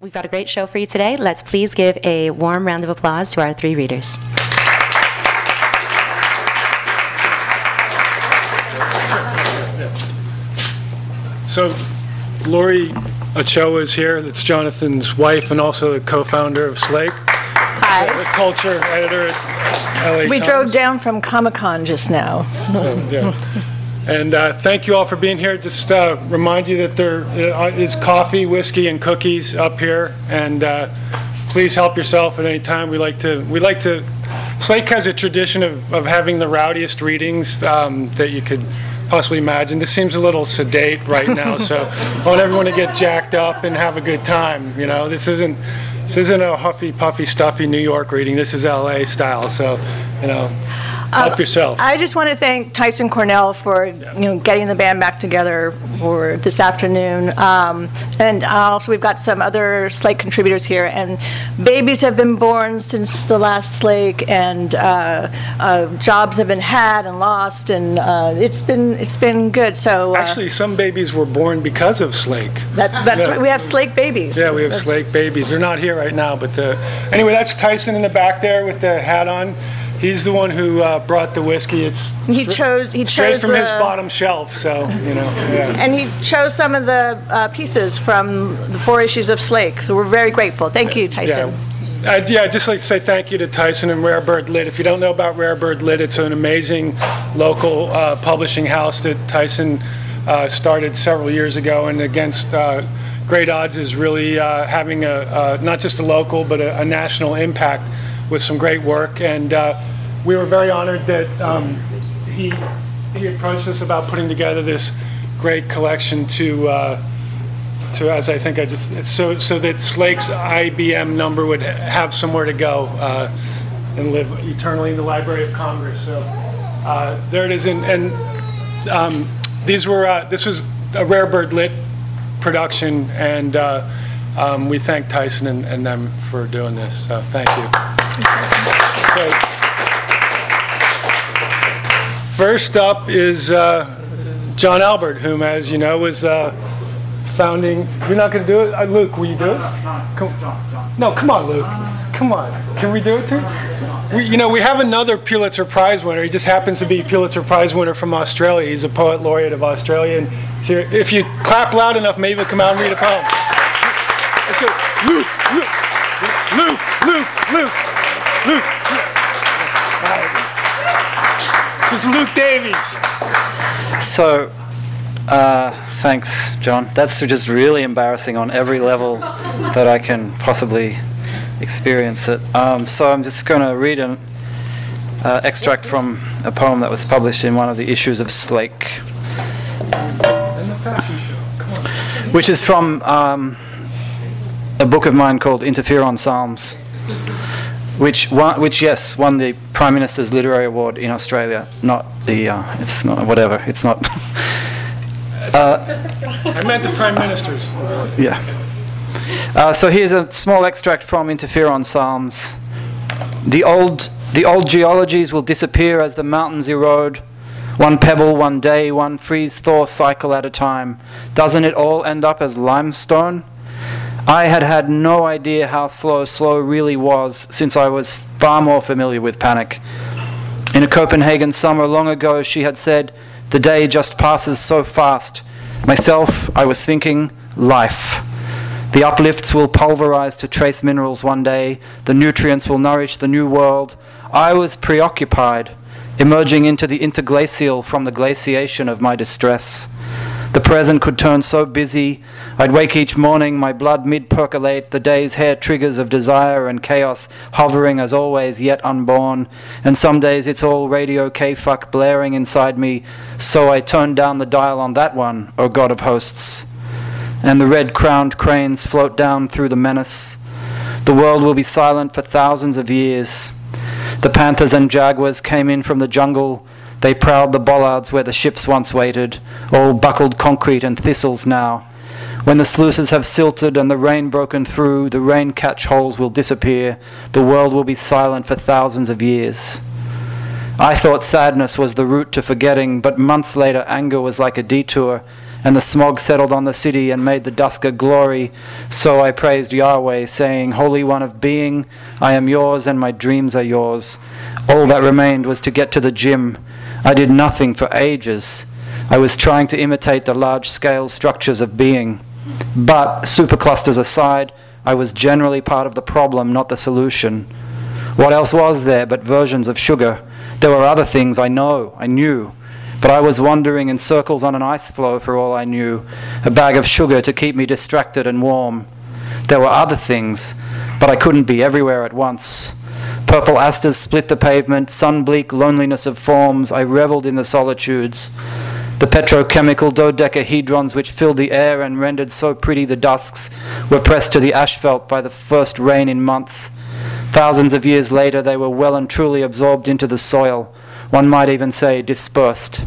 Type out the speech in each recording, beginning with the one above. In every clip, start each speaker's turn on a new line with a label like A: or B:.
A: We've got a great show for you today. Let's please give a warm round of applause to our three readers.
B: So, Laurie Ochoa is here. That's Jonathan's wife and also the co-founder of Slake, the
C: Hi.
B: culture editor at LA
C: We
B: Times.
C: drove down from Comic-Con just now.
B: So, yeah. And uh, thank you all for being here. Just uh, remind you that there uh, coffee, whiskey, and cookies up here, and uh, please help yourself at any time. We like to we like to. Slake has a tradition of, of having the rowdiest readings um, that you could possibly imagine. This seems a little sedate right now, so I want everyone to get jacked up and have a good time. You know, this isn't this isn't a huffy puffy stuffy New York reading. This is L.A. style, so you know, help yourself.
C: I just want to thank Tyson Cornell for, you know, getting the band back together for this afternoon. Um, And also, we've got some other Slake contributors here, and babies have been born since the last Slake, and uh, uh, jobs have been had and lost, and uh, it's been, it's been good, so. uh,
B: Actually, some babies were born because of Slake.
C: That's, that's,
B: yeah.
C: right. we have Slake babies.
B: Yeah, we have Slake babies. They're not here right now, but the, anyway, that's Tyson in the back there with the hat on. He's the one who uh, brought the whiskey. It's
C: He chose, he
B: straight
C: chose
B: from his
C: the-
B: bottom shelf, so, you know, yeah.
C: And he chose some of the uh, pieces from the four issues of Slake, so we're very grateful. Thank you, Tyson.
B: Yeah, I'd, yeah, I'd just like to say thank you to Tyson and Rare Bird Lit. If you don't know about Rare Bird Lit, it's an amazing local uh, publishing house that Tyson uh, started several years ago, and against uh, great odds is really uh, having a uh, not just a local but a, a national impact with some great work. And uh, we were very honored that um, he he approached us about putting together this great collection to. Uh, to, as I think I just, so, so that Slake's ISBN number would have somewhere to go uh, and live eternally in the Library of Congress. So uh, there it is. And, and um, these were, uh, this was a Rare Bird Lit production, and uh, um, we thank Tyson and, and them for doing this. So thank you. So, first up is uh, John Albert, whom, as you know, was uh, founding. You're not going to do it, uh, Luke? Will you do it? Come, no, come on, Luke. Come on. Can we do it too? We, you know, we have another Pulitzer Prize winner. He just happens to be Pulitzer Prize winner from Australia. He's a poet laureate of Australia. And if you clap loud enough, maybe he'll come out and read a poem. Let's go, Luke, Luke, Luke, Luke, Luke, Luke. All right. This is Luke Davies.
D: So, uh, thanks, John. That's just really embarrassing on every level that I can possibly experience it. Um, so I'm just going to read an uh, extract from a poem that was published in one of the issues of Slake, which is from um, a book of mine called Interferon Psalms, which won, which yes won the Prime Minister's Literary Award in Australia. Not the uh, it's not whatever. It's not.
B: I meant the Prime Minister's.
D: Yeah. Uh, so here's a small extract from Interferon Psalms. The old, the old geologies will disappear as the mountains erode. One pebble, one day, one freeze thaw cycle at a time. Doesn't it all end up as limestone? I had had no idea how slow slow really was since I was far more familiar with panic. In a Copenhagen summer long ago, she had said, The day just passes so fast. Myself, I was thinking, life. The uplifts will pulverize to trace minerals one day. The nutrients will nourish the new world. I was preoccupied. emerging into the interglacial from the glaciation of my distress. The present could turn so busy, I'd wake each morning, my blood mid percolate, the day's hair triggers of desire and chaos hovering as always, yet unborn. And some days it's all radio K fuck blaring inside me, so I turn down the dial on that one, O God of hosts. And the red crowned cranes float down through the menace. The world will be silent for thousands of years. The panthers and jaguars came in from the jungle they prowled the bollards where the ships once waited, all buckled concrete and thistles now. When the sluices have silted and the rain broken through, the rain catch holes will disappear, the world will be silent for thousands of years. I thought sadness was the route to forgetting, but months later anger was like a detour, and the smog settled on the city and made the dusk a glory. So I praised Yahweh, saying, Holy One of Being, I am yours and my dreams are yours. All that remained was to get to the gym I did nothing for ages. I was trying to imitate the large scale structures of being. But, superclusters aside, I was generally part of the problem, not the solution. What else was there but versions of sugar? There were other things I know, I knew, but I was wandering in circles on an ice floe for all I knew, a bag of sugar to keep me distracted and warm. There were other things, but I couldn't be everywhere at once. Purple asters split the pavement, sun bleak loneliness of forms. I reveled in the solitudes. The petrochemical dodecahedrons which filled the air and rendered so pretty the dusks were pressed to the asphalt by the first rain in months. Thousands of years later, they were well and truly absorbed into the soil, one might even say dispersed.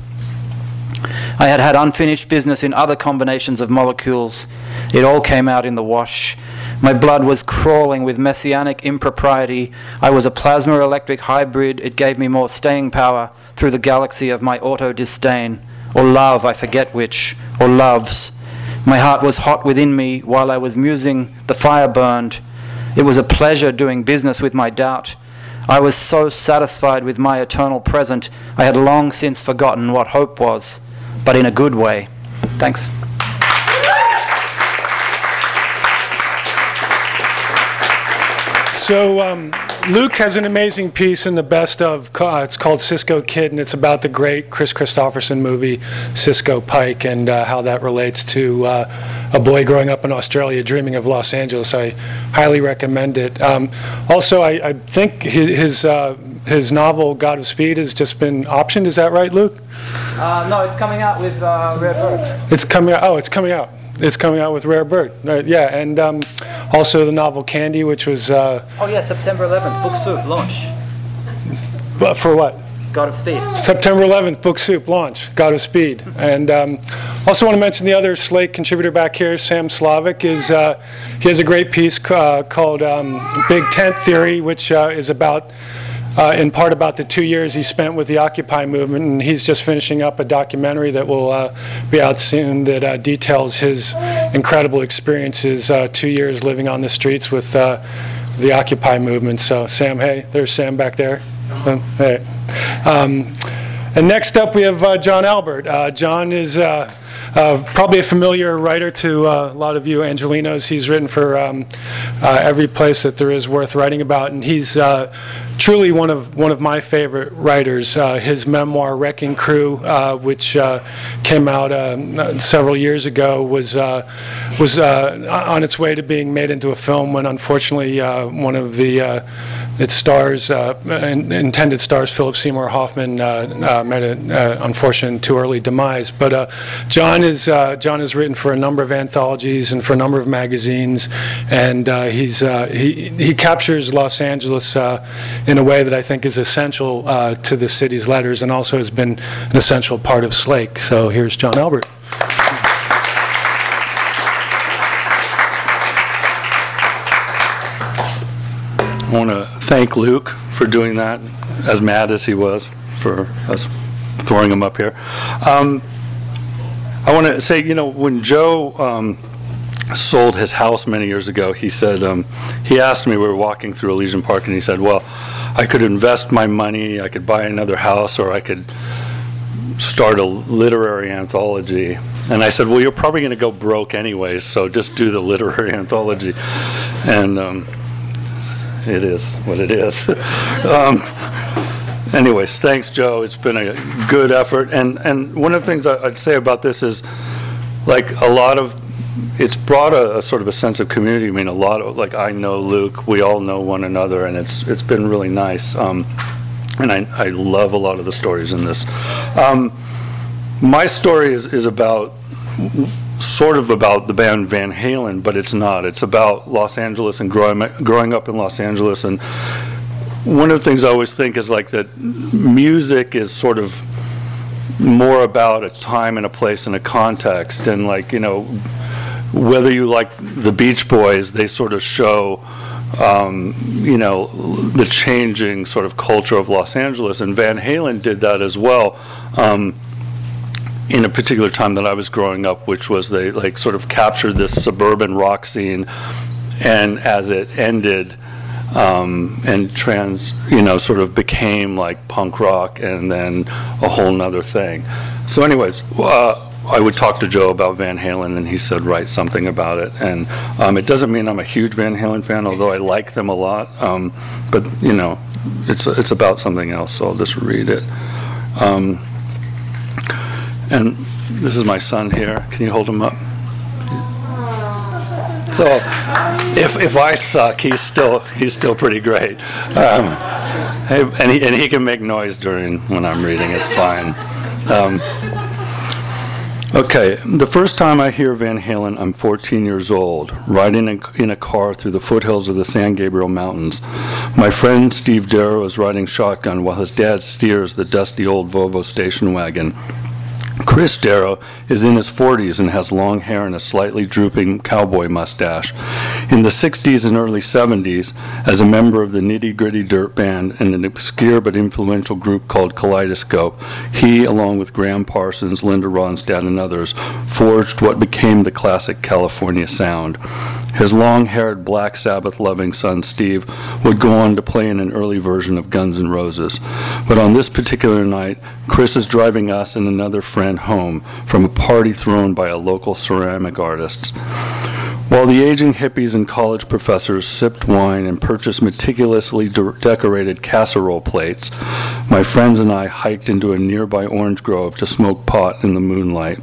D: I had had unfinished business in other combinations of molecules. It all came out in the wash. My blood was crawling with messianic impropriety. I was a plasma electric hybrid. It gave me more staying power through the galaxy of my auto disdain, or love, I forget which, or loves. My heart was hot within me while I was musing, the fire burned. It was a pleasure doing business with my doubt. I was so satisfied with my eternal present, I had long since forgotten what hope was, but in a good way. Thanks.
B: So um, Luke has an amazing piece in the best of. Uh, it's called Cisco Kid, and it's about the great Kris Kristofferson movie Cisco Pike and uh, how that relates to uh, a boy growing up in Australia dreaming of Los Angeles. I highly recommend it. Um, also, I, I, think his uh, his novel God of Speed has just been optioned. Is that right, Luke?
D: Uh, no, it's coming out with uh, Rare Bird.
B: It's coming out. Oh, it's coming out. It's coming out with Rare Bird. Right, yeah, and um, also the novel Candy, which was. Uh,
D: oh yeah, September 11th, Book Soup launch.
B: But for what?
D: God of Speed.
B: September 11th, Book Soup launch, God of Speed. And um, also want to mention the other Slake contributor back here, Sam Slavic, is uh, he has a great piece uh, called um, Big Tent Theory, which uh, is about uh, in part about the two years he spent with the Occupy movement, and he's just finishing up a documentary that will uh, be out soon that uh, details his incredible experiences uh, two years living on the streets with uh, the Occupy movement. So, Sam, hey, there's Sam back there. Um, hey. Um, and next up, we have uh, John Albert. John is uh, probably a familiar writer to uh, a lot of you Angelenos. He's written for um, uh, every place that there is worth writing about, and he's uh, truly one of one of my favorite writers. Uh, his memoir *Wrecking Crew*, uh, which came out several years ago, was was on its way to being made into a film when, unfortunately, one of the its stars, uh, intended stars, Philip Seymour Hoffman, uh, uh, met an uh, unfortunate too early demise. But uh, John is uh, John has written for a number of anthologies and for a number of magazines, and he's he he captures Los Angeles in a way that I think is essential to the city's letters, and also has been an essential part of Slake. So here's John Albert.
E: I want to thank Luke for doing that, as mad as he was for us throwing him up here. Um, I want to say, you know, when Joe um, sold his house many years ago, he said, um, he asked me, we were walking through Elysian Park, and he said, well, I could invest my money, I could buy another house, or I could start a literary anthology. And I said, well, you're probably going to go broke anyways, so just do the literary anthology. And um, it is what it is. um, anyways, thanks, Joe. It's been a good effort. And, and one of the things I'd say about this is, like, a lot of, it's brought a, a sort of a sense of community. I mean, a lot of, like, I know Luke, we all know one another, and it's, it's been really nice. Um, And I, I love a lot of the stories in this. Um, My story is, is about, sort of about the band Van Halen, but it's not. It's about Los Angeles and growing, growing up in Los Angeles. And one of the things I always think is like that music is sort of more about a time and a place and a context. And like, you know, whether you like the Beach Boys, they sort of show, um, you know, the changing sort of culture of Los Angeles. And Van Halen did that as well. Um, in a particular time that I was growing up, which was they like sort of captured this suburban rock scene, and as it ended, um, and trans, you know, sort of became like punk rock, and then a whole nother thing. So, anyways, uh, I would talk to Joe about Van Halen, and he said write something about it. And um, it doesn't mean I'm a huge Van Halen fan, although I like them a lot. Um, but you know, it's it's about something else. So I'll just read it. Um, and this is my son here. Can you hold him up? So, if, if I suck, he's still, he's still pretty great. Um, And he, and he can make noise during, when I'm reading, it's fine. Um, Okay, the first time I hear Van Halen, I'm 14 years old, riding in- in a car through the foothills of the San Gabriel Mountains. My friend Steve Darrow is riding shotgun while his dad steers the dusty old Volvo station wagon. Chris Darrow is in his 40s and has long hair and a slightly drooping cowboy mustache. In the 60s and early 70s, as a member of the Nitty Gritty Dirt Band and an obscure but influential group called Kaleidoscope, he, along with Gram Parsons, Linda Ronstadt, and others, forged what became the classic California sound. His long-haired Black Sabbath-loving son Steve would go on to play in an early version of Guns N' Roses. But on this particular night, Chris is driving us and another friend home from a party thrown by a local ceramic artist. While the aging hippies and college professors sipped wine and purchased meticulously de- decorated casserole plates, my friends and I hiked into a nearby orange grove to smoke pot in the moonlight.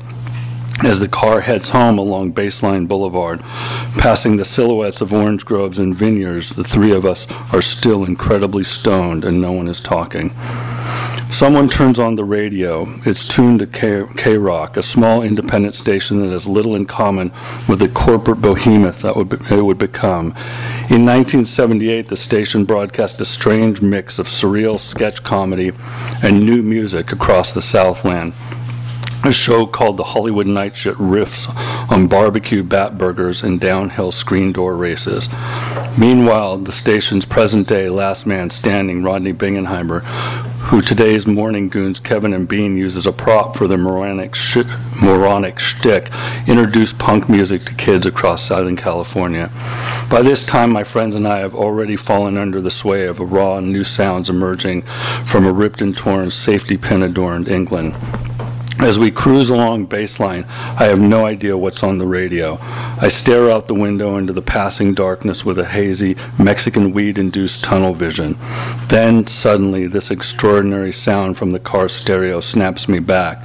E: As the car heads home along Baseline Boulevard, passing the silhouettes of orange groves and vineyards, the three of us are still incredibly stoned and no one is talking. Someone turns on the radio. It's tuned to K- KROQ, a small independent station that has little in common with the corporate behemoth that would be, it would become. In 1978, the station broadcast a strange mix of surreal sketch comedy and new music across the Southland. A show called The Hollywood Night Shift riffs on barbecue bat burgers and downhill screen door races. Meanwhile, the station's present-day last man standing, Rodney Bingenheimer, who today's morning goons Kevin and Bean use as a prop for their moronic, sh- moronic shtick, introduced punk music to kids across Southern California. By this time, my friends and I have already fallen under the sway of a raw new sounds emerging from a ripped and torn, safety pin adorned England. As we cruise along baseline, I have no idea what's on the radio. I stare out the window into the passing darkness with a hazy, Mexican weed-induced tunnel vision. Then, suddenly, this extraordinary sound from the car stereo snaps me back.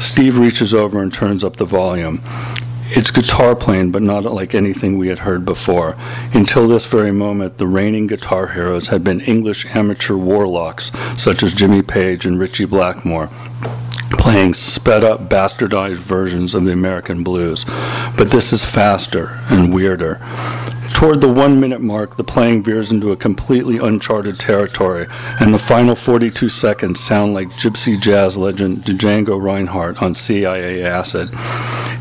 E: Steve reaches over and turns up the volume. It's guitar playing, but not like anything we had heard before. Until this very moment, the reigning guitar heroes had been English amateur warlocks, such as Jimmy Page and Ritchie Blackmore playing sped up, bastardized versions of the American blues. But this is faster and weirder. Toward the one minute mark, the playing veers into a completely uncharted territory, and the final 42 seconds sound like gypsy jazz legend Django Reinhardt on CIA acid.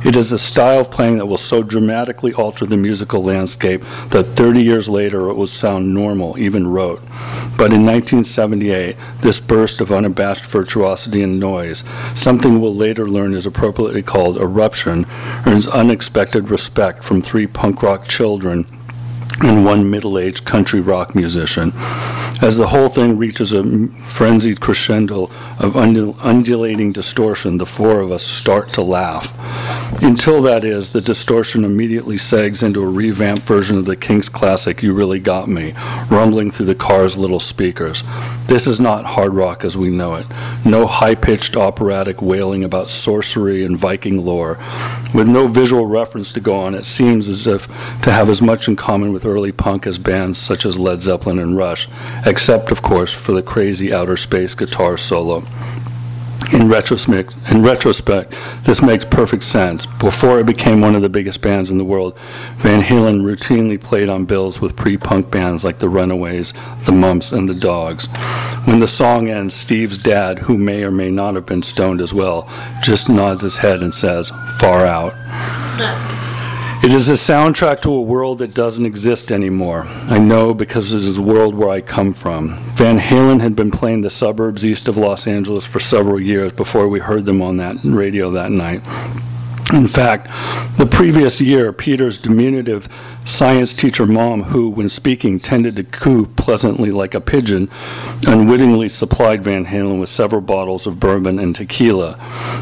E: It is a style of playing that will so dramatically alter the musical landscape that 30 years later it will sound normal, even rote. But in 1978, this burst of unabashed virtuosity and noise, something we'll later learn is appropriately called eruption, earns unexpected respect from three punk rock children and one middle-aged country rock musician. As the whole thing reaches a frenzied crescendo of undul- undulating distortion, the four of us start to laugh. Until that is, the distortion immediately segs into a revamped version of the Kinks' classic You Really Got Me, rumbling through the car's little speakers. This is not hard rock as we know it. No high-pitched operatic wailing about sorcery and Viking lore. With no visual reference to go on, it seems as if to have as much in common with early punk as bands such as Led Zeppelin and Rush, except, of course, for the crazy outer space guitar solo. In retrospect, in retrospect, this makes perfect sense. Before it became one of the biggest bands in the world, Van Halen routinely played on bills with pre-punk bands like the Runaways, the Mumps, and the Dogs. When the song ends, Steve's dad, who may or may not have been stoned as well, just nods his head and says, "Far out." It is a soundtrack to a world that doesn't exist anymore. I know because it is the world where I come from. Van Halen had been playing the suburbs east of Los Angeles for several years before we heard them on that radio that night. In fact, the previous year, Peter's diminutive science teacher mom, who, when speaking, tended to coo pleasantly like a pigeon, unwittingly supplied Van Halen with several bottles of bourbon and tequila.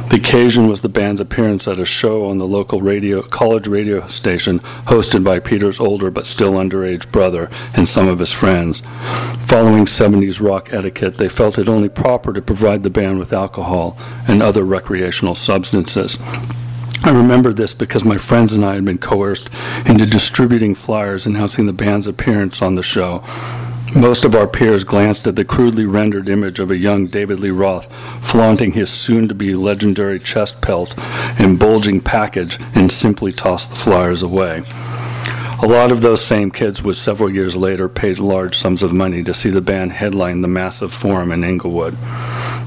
E: The occasion was the band's appearance at a show on the local radio, college radio station hosted by Peter's older but still underage brother and some of his friends. Following 70s rock etiquette, they felt it only proper to provide the band with alcohol and other recreational substances. I remember this because my friends and I had been coerced into distributing flyers announcing the band's appearance on the show. Most of our peers glanced at the crudely rendered image of a young David Lee Roth flaunting his soon to be legendary chest pelt and bulging package and simply tossed the flyers away. A lot of those same kids would several years later pay large sums of money to see the band headline the massive forum in Inglewood.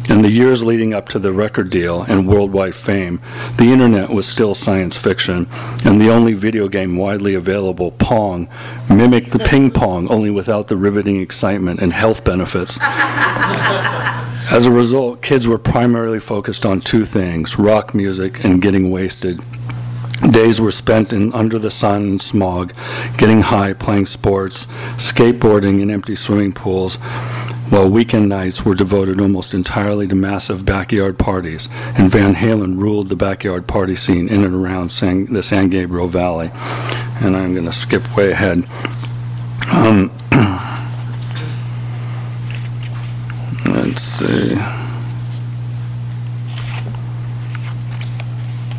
E: In the years leading up to the record deal and worldwide fame, the internet was still science fiction, and the only video game widely available, Pong, mimicked the ping pong only without the riveting excitement and health benefits. As a result, kids were primarily focused on two things rock music and getting wasted. Days were spent in under the sun and smog, getting high, playing sports, skateboarding in empty swimming pools, while weekend nights were devoted almost entirely to massive backyard parties, and Van Halen ruled the backyard party scene in and around San, the San Gabriel Valley. And I'm going to skip way ahead. Um, let's see.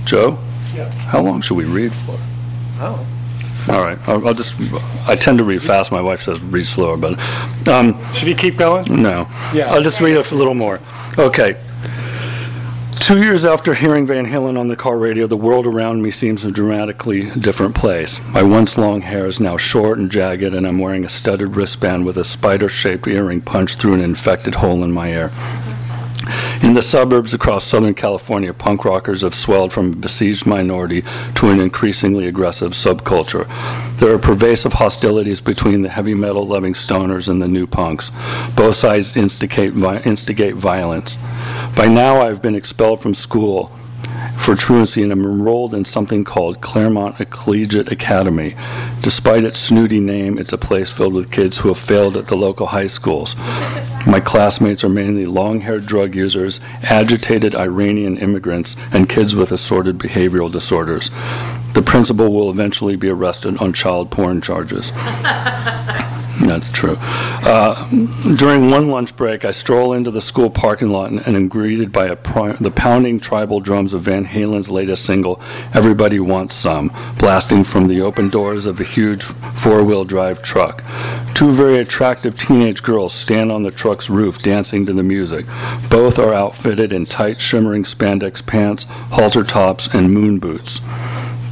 E: Joe?
B: Yeah.
E: How long should we read for?
B: Oh.
E: All right, I'll, I'll just, I tend to read fast, my wife says read slower, but, um,
B: Should he keep going?
E: no.
B: Yeah.
E: I'll just read a little more. Okay. Two years after hearing Van Halen on the car radio, the world around me seems a dramatically different place. My once long hair is now short and jagged, and I'm wearing a studded wristband with a spider shaped earring punched through an infected hole in my ear. In the suburbs across Southern California, punk rockers have swelled from a besieged minority to an increasingly aggressive subculture. There are pervasive hostilities between the heavy metal loving stoners and the new punks. Both sides instigate, vi- instigate violence. By now, I've been expelled from school for truancy and am enrolled in something called Claremont Collegiate Academy. Despite its snooty name, it's a place filled with kids who have failed at the local high schools. My classmates are mainly long-haired drug users, agitated Iranian immigrants, and kids with assorted behavioral disorders. The principal will eventually be arrested on child porn charges. That's true. Uh, during one lunch break, I stroll into the school parking lot and, and am greeted by pri- the pounding tribal drums of Van Halen's latest single, Everybody Wants Some, blasting from the open doors of a huge four-wheel drive truck. Two very attractive teenage girls stand on the truck's roof dancing to the music. Both are outfitted in tight, shimmering spandex pants, halter tops, and moon boots.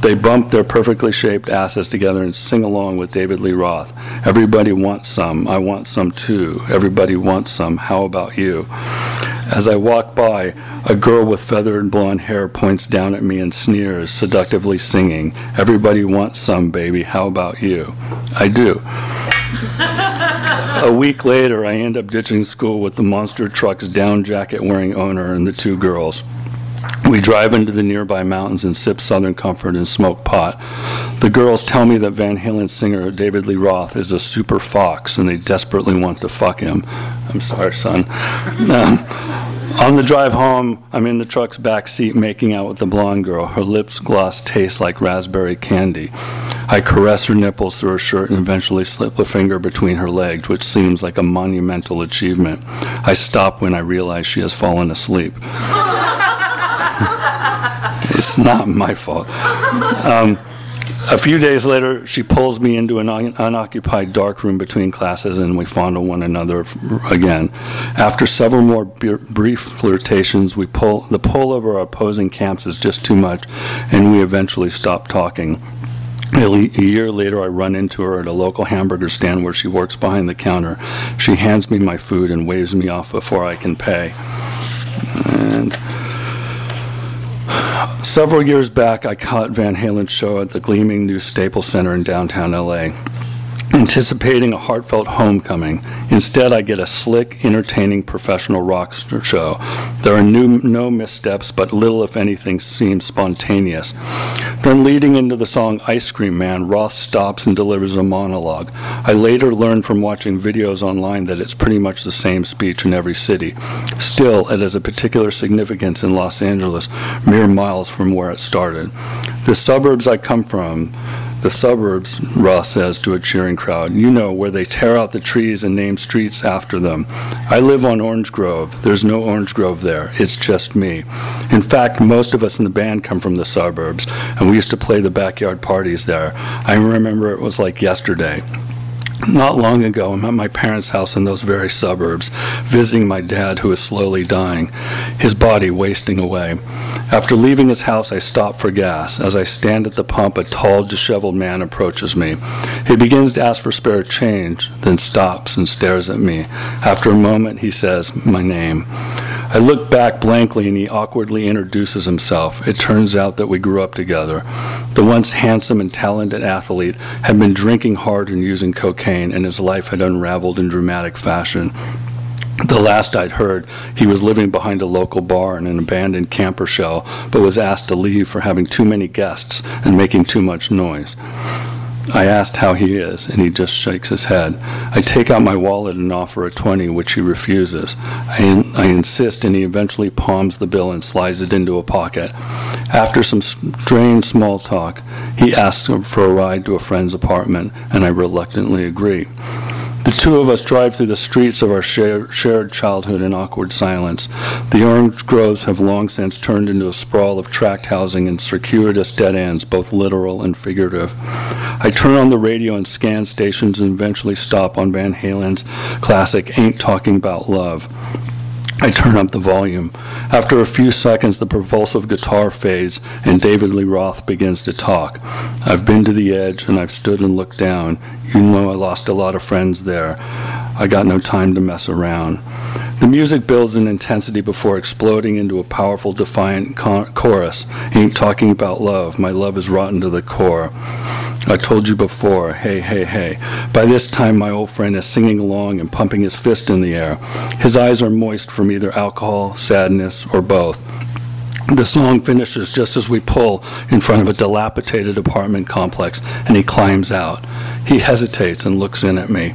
E: They bump their perfectly shaped asses together and sing along with David Lee Roth. Everybody wants some. I want some too. Everybody wants some. How about you? As I walk by, a girl with feathered blonde hair points down at me and sneers, seductively singing, Everybody wants some, baby. How about you? I do. A week later, I end up ditching school with the monster truck's down jacket wearing owner and the two girls. We drive into the nearby mountains and sip Southern Comfort and smoke pot. The girls tell me that Van Halen singer David Lee Roth is a super fox and they desperately want to fuck him. I'm sorry, son. Um, On the drive home, I'm in the truck's back seat making out with the blonde girl. Her lips gloss taste like raspberry candy. I caress her nipples through her shirt and eventually slip a finger between her legs, which seems like a monumental achievement. I stop when I realize she has fallen asleep. It's not my fault. Um, a few days later, she pulls me into an un- unoccupied dark room between classes, and we fondle one another f- again. After several more b- brief flirtations, we pull the pull of our opposing camps is just too much, and we eventually stop talking. A year later, I run into her at a local hamburger stand where she works behind the counter. She hands me my food and waves me off before I can pay. And Several years back, I caught Van Halen's show at the gleaming new Staples Center in downtown LA, anticipating a heartfelt homecoming. Instead, I get a slick, entertaining professional rock show. There are new, no missteps, but little, if anything, seems spontaneous. Then, leading into the song Ice Cream Man, Roth stops and delivers a monologue. I later learned from watching videos online that it's pretty much the same speech in every city. Still, it has a particular significance in Los Angeles, mere miles from where it started. The suburbs I come from, the suburbs, Roth says to a cheering crowd, you know, where they tear out the trees and name streets after them. I live on Orange Grove. There's no Orange Grove there. It's just me. In fact, most of us in the band come from the suburbs, and we used to play the backyard parties there. I remember it was like yesterday. Not long ago, I'm at my parents' house in those very suburbs, visiting my dad who is slowly dying, his body wasting away. After leaving his house, I stop for gas. As I stand at the pump, a tall, disheveled man approaches me. He begins to ask for spare change, then stops and stares at me. After a moment, he says, My name. I look back blankly and he awkwardly introduces himself. It turns out that we grew up together. The once handsome and talented athlete had been drinking hard and using cocaine, and his life had unraveled in dramatic fashion. The last I'd heard, he was living behind a local bar in an abandoned camper shell, but was asked to leave for having too many guests and making too much noise. I asked how he is, and he just shakes his head. I take out my wallet and offer a 20, which he refuses. I, in, I insist, and he eventually palms the bill and slides it into a pocket. After some strained small talk, he asks for a ride to a friend's apartment, and I reluctantly agree. The two of us drive through the streets of our shared, shared childhood in awkward silence. The orange groves have long since turned into a sprawl of tract housing and circuitous dead ends, both literal and figurative. I turn on the radio and scan stations and eventually stop on Van Halen's classic Ain't Talking About Love. I turn up the volume. After a few seconds, the propulsive guitar fades and David Lee Roth begins to talk. I've been to the edge and I've stood and looked down. You know I lost a lot of friends there. I got no time to mess around. The music builds in intensity before exploding into a powerful, defiant co- chorus. Ain't talking about love. My love is rotten to the core. I told you before, hey, hey, hey. By this time, my old friend is singing along and pumping his fist in the air. His eyes are moist from either alcohol, sadness, or both. The song finishes just as we pull in front of a dilapidated apartment complex, and he climbs out. He hesitates and looks in at me.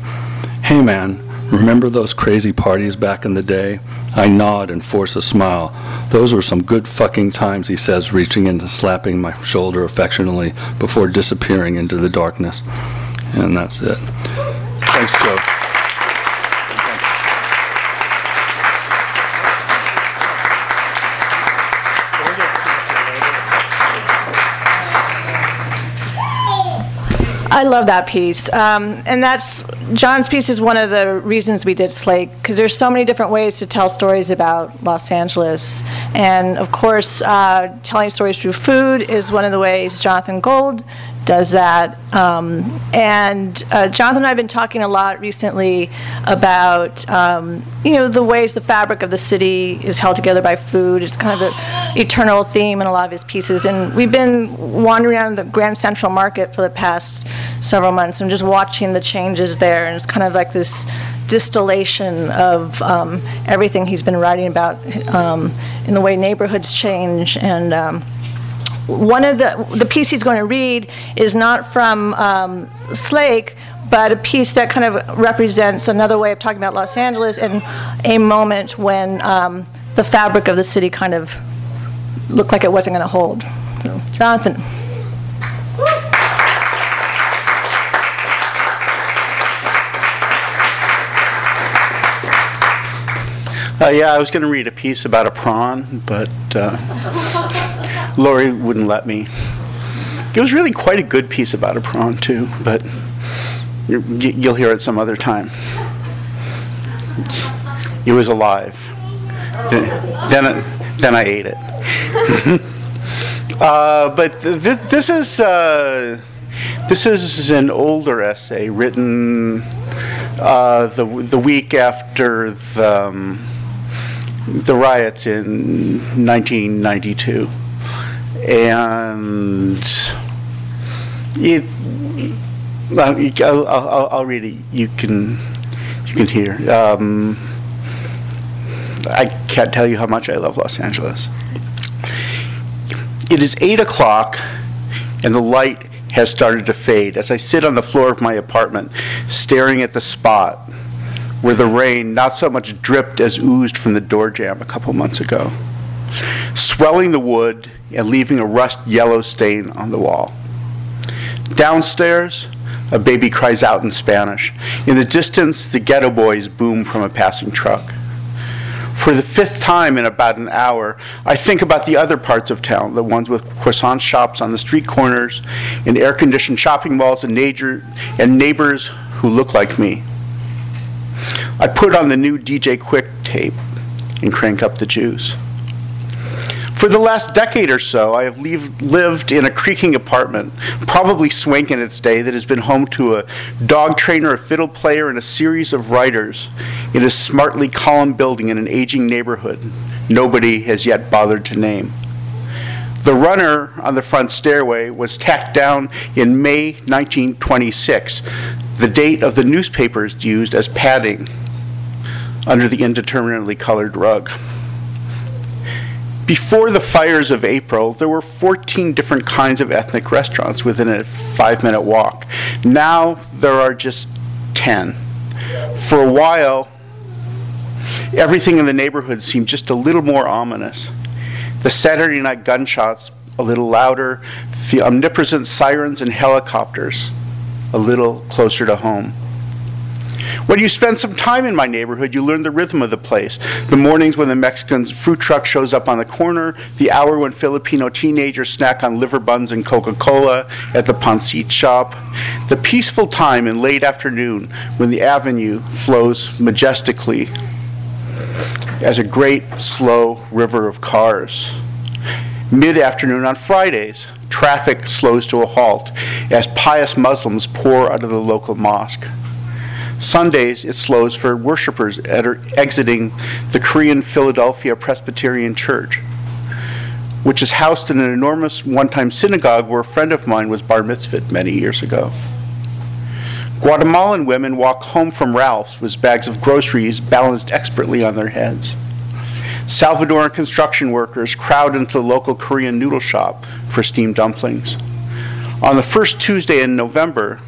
E: Hey, man, remember those crazy parties back in the day? I nod and force a smile. Those were some good fucking times, he says, reaching in and slapping my shoulder affectionately before disappearing into the darkness. And that's it. Thanks, Joe.
C: I love that piece. Um, and that's, John's piece is one of the reasons we did Slake, because there's so many different ways to tell stories about Los Angeles. And of course, uh, telling stories through food is one of the ways Jonathan Gold does that. Um, and uh, Jonathan and I have been talking a lot recently about, um, you know, the ways the fabric of the city is held together by food. It's kind of an eternal theme in a lot of his pieces. And we've been wandering around the Grand Central Market for the past several months and just watching the changes there. And it's kind of like this distillation of um, everything he's been writing about um, in the way neighborhoods change and um, one of the the piece he's going to read is not from um, Slake, but a piece that kind of represents another way of talking about Los Angeles and a moment when um, the fabric of the city kind of looked like it wasn't going to hold. So, Jonathan.
F: Uh, yeah, I was going to read a piece about a prawn, but uh, Lori wouldn't let me. It was really quite a good piece about a prawn, too, but you- you'll hear it some other time. It was alive. Then, I- then I ate it. uh, but th- this is uh, this is an older essay written uh, the the week after the. Um, the riots in 1992. And it, I'll, I'll, I'll read it. You can, you can hear. Um, I can't tell you how much I love Los Angeles. It is 8 o'clock, and the light has started to fade as I sit on the floor of my apartment, staring at the spot where the rain not so much dripped as oozed from the door jamb a couple months ago, swelling the wood and leaving a rust yellow stain on the wall. Downstairs, a baby cries out in Spanish. In the distance, the Geto Boys boom from a passing truck. For the fifth time in about an hour, I think about the other parts of town, the ones with croissant shops on the street corners, and air-conditioned shopping malls and, neighbor, and neighbors who look like me. I put on the new DJ Quik tape and crank up the juice. For the last decade or so, I have leave, lived in a creaking apartment, probably swank in its day, that has been home to a dog trainer, a fiddle player, and a series of writers in a smartly column building in an aging neighborhood nobody has yet bothered to name. The runner on the front stairway was tacked down in May 1926, the date of the newspapers used as padding under the indeterminately colored rug. Before the fires of April, there were 14 different kinds of ethnic restaurants within a five minute walk. Now there are just 10. For a while, everything in the neighborhood seemed just a little more ominous. The Saturday night gunshots a little louder, the omnipresent sirens and helicopters a little closer to home. When you spend some time in my neighborhood, you learn the rhythm of the place. The mornings when the Mexican fruit truck shows up on the corner, the hour when Filipino teenagers snack on liver buns and Coca Cola at the pancit shop, the peaceful time in late afternoon when the avenue flows majestically as a great slow river of cars. Mid afternoon on Fridays, traffic slows to a halt as pious Muslims pour out of the local mosque. Sundays, it slows for worshipers exiting the Korean Philadelphia Presbyterian Church, which is housed in an enormous one time synagogue where a friend of mine was bar mitzvahed many years ago. Guatemalan women walk home from Ralph's with bags of groceries balanced expertly on their heads. Salvadoran construction workers crowd into the local Korean noodle shop for steamed dumplings. On the first Tuesday in November,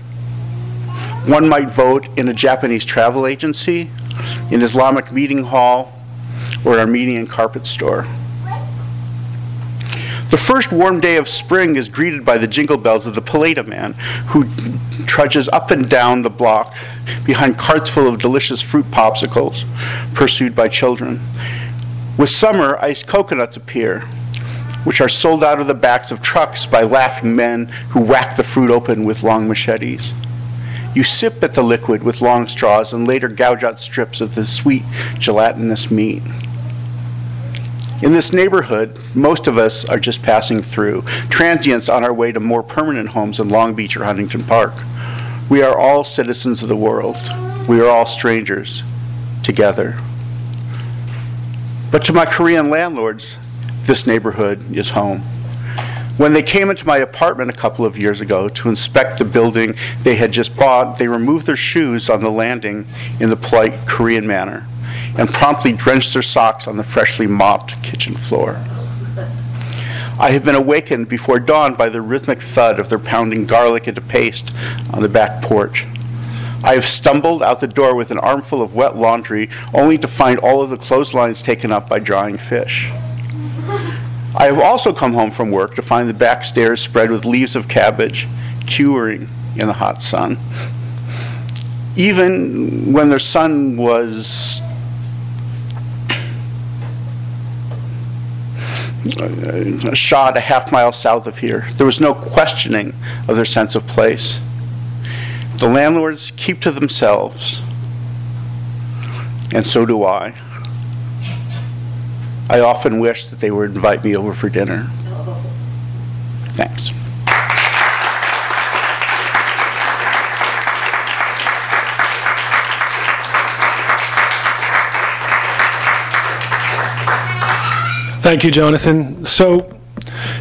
F: one might vote in a Japanese travel agency, an Islamic meeting hall, or an Armenian carpet store. The first warm day of spring is greeted by the jingle bells of the Paleta man, who trudges up and down the block behind carts full of delicious fruit popsicles, pursued by children. With summer, iced coconuts appear, which are sold out of the backs of trucks by laughing men who whack the fruit open with long machetes. You sip at the liquid with long straws and later gouge out strips of the sweet, gelatinous meat. In this neighborhood, most of us are just passing through, transients on our way to more permanent homes in Long Beach or Huntington Park. We are all citizens of the world. We are all strangers together. But to my Korean landlords, this neighborhood is home. When they came into my apartment a couple of years ago to inspect the building they had just bought, they removed their shoes on the landing in the polite Korean manner and promptly drenched their socks on the freshly mopped kitchen floor. I have been awakened before dawn by the rhythmic thud of their pounding garlic into paste on the back porch. I have stumbled out the door with an armful of wet laundry only to find all of the clotheslines taken up by drying fish. I have also come home from work to find the back stairs spread with leaves of cabbage, curing in the hot sun. Even when their son was shot a half mile south of here, there was no questioning of their sense of place. The landlords keep to themselves, and so do I. I often wish that they would invite me over for dinner. Thanks.
B: Thank you, Jonathan. So,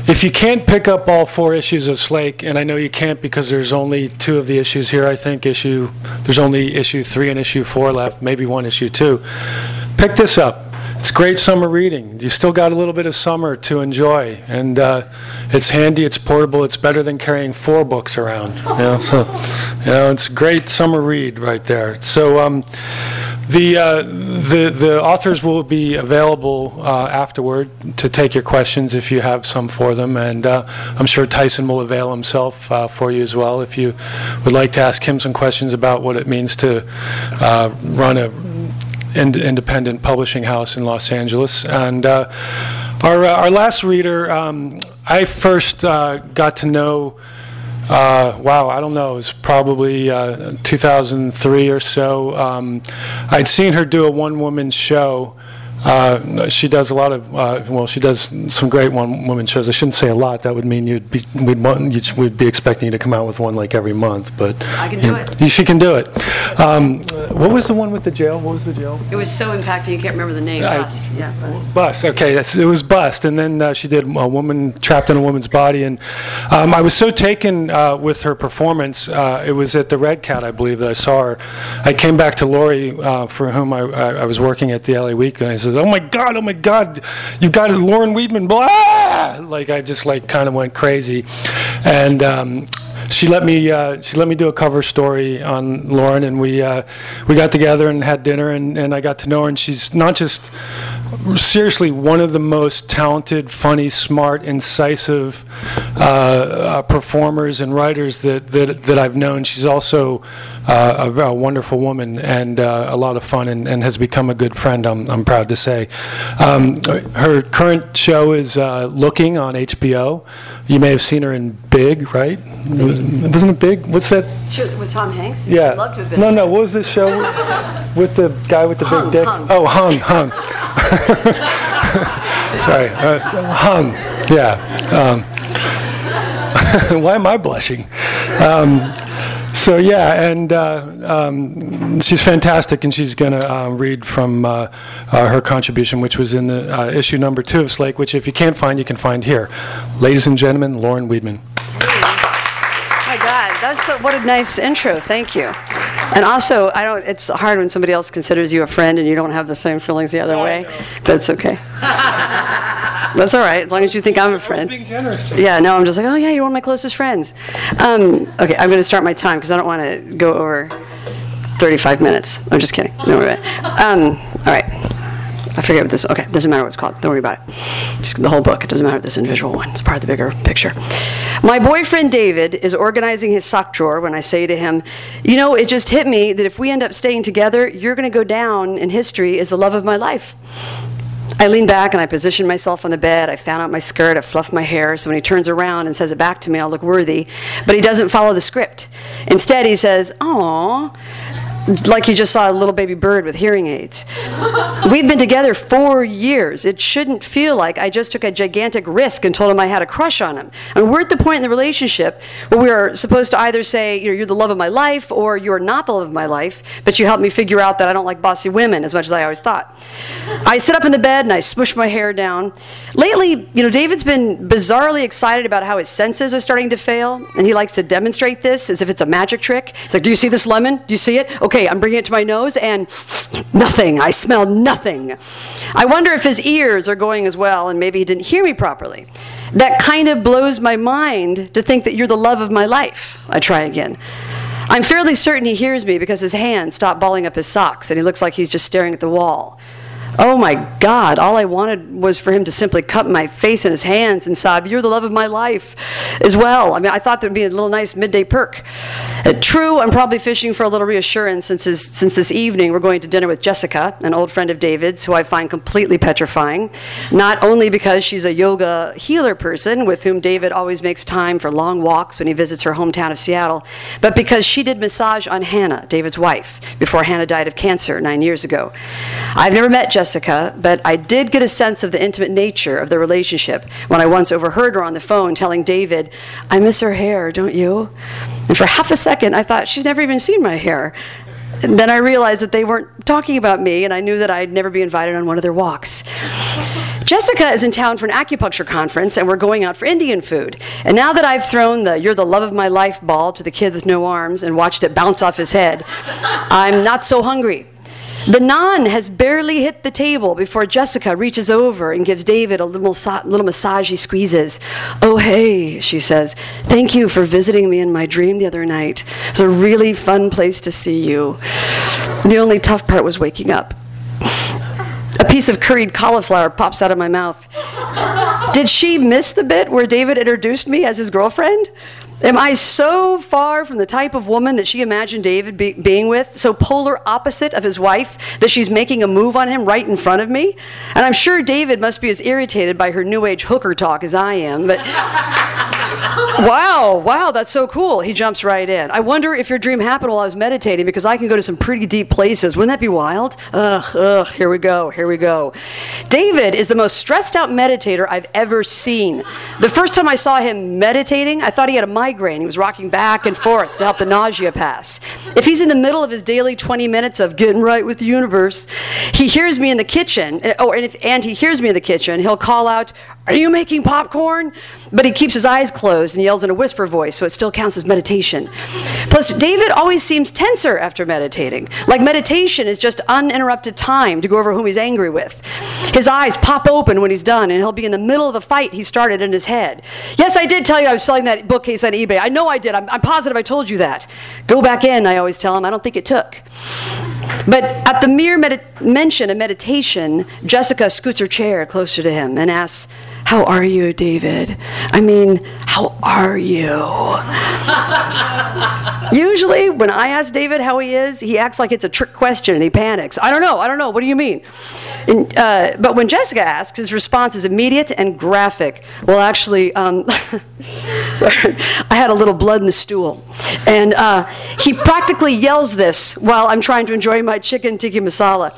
B: if you can't pick up all four issues of Slake, and I know you can't because there's only two of the issues here, I think issue, there's only issue three and issue four left, maybe one issue two. Pick this up. It's great summer reading. You still got a little bit of summer to enjoy, and uh, it's handy, it's portable, it's better than carrying four books around. You know, so, you know it's a great summer read right there. So, um, the, uh, the, the authors will be available uh, afterward to take your questions if you have some for them, and uh, I'm sure Tyson will avail himself uh, for you as well if you would like to ask him some questions about what it means to uh, run a ind- independent publishing house in Los Angeles. And uh, our, uh, our last reader, um, I first uh, got to know. Uh, wow, I don't know. It was probably uh, 2003 or so. Um, I'd seen her do a one-woman show. Uh, she does a lot of uh, well, she does some great one-woman shows. I shouldn't say a lot. That would mean you'd be we'd, want, you'd, we'd be expecting you to come out with one like every month. But
G: I can
B: you
G: do it.
B: She can do it. Um, what was the one with the jail? What was the jail?
G: It was so impacting, you can't remember the name.
B: I-
G: Bust, yeah, Bust.
B: Bust. Okay, that's, it was Bust, and then uh, she did a woman trapped in a woman's body, and um, I was so taken uh, with her performance. Uh, it was at the Red Cat, I believe, that I saw her. I came back to Laurie, uh, for whom I, I, I was working at the LA Weekly, "Oh my God, oh my God, You got it, Lauren Weedman!" Blah! Like I just like kind of went crazy, and. Um, she let me uh, she let me do a cover story on Lauren, and we uh, we got together and had dinner, and, and I got to know her. And she's not just seriously one of the most talented, funny, smart, incisive uh, uh, performers and writers that, that that I've known. She's also uh, a, a wonderful woman and uh, a lot of fun, and, and has become a good friend. I'm I'm proud to say. Um, her current show is uh, Looking on HBO. You may have seen her in Big, right? It was, wasn't it Big? What's that?
G: Sure, with Tom Hanks?
B: Yeah.
G: I'd love to have been.
B: No, no. What was this show with the guy with the
G: Hung,
B: big dick?
G: Hung.
B: Oh, hung, hung. Sorry, uh, hung. Yeah. Um, why am I blushing? Um, so yeah, and uh, um, she's fantastic, and she's going to um, read from uh, uh, her contribution, which was in the uh, issue number two of Slake, which if you can't find, you can find here. Ladies and gentlemen, Lauren Weedman.
G: That's so, what a nice intro. Thank you. And also, I don't. It's hard when somebody else considers you a friend and you don't have the same feelings the other way. That's okay. that's all right, as long as you think I'm a friend.
B: Being generous.
G: Yeah, no, I'm just like, oh yeah, you're one of my closest friends. Um, okay, I'm going to start my time because I don't want to go over 35 minutes. I'm just kidding. No. Um, all right. I forget what this. Okay, doesn't matter what it's called. Don't worry about it. Just the whole book. It doesn't matter this individual one. It's part of the bigger picture. My boyfriend David is organizing his sock drawer when I say to him, "You know, it just hit me that if we end up staying together, you're going to go down in history as the love of my life." I lean back and I position myself on the bed. I fan out my skirt. I fluff my hair. So when he turns around and says it back to me, I'll look worthy. But he doesn't follow the script. Instead, he says, "Aw." Like you just saw a little baby bird with hearing aids. We've been together four years. It shouldn't feel like I just took a gigantic risk and told him I had a crush on him. And we're at the point in the relationship where we are supposed to either say, you know, you're the love of my life or you're not the love of my life, but you helped me figure out that I don't like bossy women as much as I always thought. I sit up in the bed and I smush my hair down. Lately, you know, David's been bizarrely excited about how his senses are starting to fail, and he likes to demonstrate this as if it's a magic trick. He's like, Do you see this lemon? Do you see it? Okay, I'm bringing it to my nose, and nothing. I smell nothing. I wonder if his ears are going as well, and maybe he didn't hear me properly. That kind of blows my mind to think that you're the love of my life. I try again. I'm fairly certain he hears me because his hands stop balling up his socks and he looks like he's just staring at the wall. Oh my God, all I wanted was for him to simply cup my face in his hands and sob, You're the love of my life as well. I mean, I thought there'd be a little nice midday perk. Uh, true, I'm probably fishing for a little reassurance since, his, since this evening we're going to dinner with Jessica, an old friend of David's, who I find completely petrifying. Not only because she's a yoga healer person with whom David always makes time for long walks when he visits her hometown of Seattle, but because she did massage on Hannah, David's wife, before Hannah died of cancer nine years ago. I've never met Jessica. Jessica, but I did get a sense of the intimate nature of the relationship when I once overheard her on the phone telling David, I miss her hair, don't you? And for half a second, I thought, she's never even seen my hair. And then I realized that they weren't talking about me, and I knew that I'd never be invited on one of their walks. Jessica is in town for an acupuncture conference, and we're going out for Indian food. And now that I've thrown the You're the Love of My Life ball to the kid with no arms and watched it bounce off his head, I'm not so hungry. The naan has barely hit the table before Jessica reaches over and gives David a little, little massage he squeezes. Oh, hey, she says. Thank you for visiting me in my dream the other night. It's a really fun place to see you. The only tough part was waking up. A piece of curried cauliflower pops out of my mouth. Did she miss the bit where David introduced me as his girlfriend? Am I so far from the type of woman that she imagined David be, being with, so polar opposite of his wife, that she's making a move on him right in front of me? And I'm sure David must be as irritated by her new age hooker talk as I am, but. wow, wow, that's so cool. He jumps right in. I wonder if your dream happened while I was meditating because I can go to some pretty deep places. Wouldn't that be wild? Ugh, ugh, here we go, here we go. David is the most stressed out meditator I've ever seen. The first time I saw him meditating, I thought he had a migraine. He was rocking back and forth to help the nausea pass. If he's in the middle of his daily 20 minutes of getting right with the universe, he hears me in the kitchen, eh, oh, and, if, and he hears me in the kitchen, he'll call out, are you making popcorn? But he keeps his eyes closed and yells in a whisper voice, so it still counts as meditation. Plus, David always seems tenser after meditating. Like meditation is just uninterrupted time to go over whom he's angry with. His eyes pop open when he's done, and he'll be in the middle of a fight he started in his head. Yes, I did tell you I was selling that bookcase on eBay. I know I did. I'm, I'm positive I told you that. Go back in, I always tell him. I don't think it took. But at the mere med- mention of meditation, Jessica scoots her chair closer to him and asks, how are you, David? I mean, how are you? Usually, when I ask David how he is, he acts like it's a trick question and he panics. I don't know, I don't know, what do you mean? And, uh, but when Jessica asks, his response is immediate and graphic. Well, actually, um, I had a little blood in the stool. And uh, he practically yells this while I'm trying to enjoy my chicken tikka masala.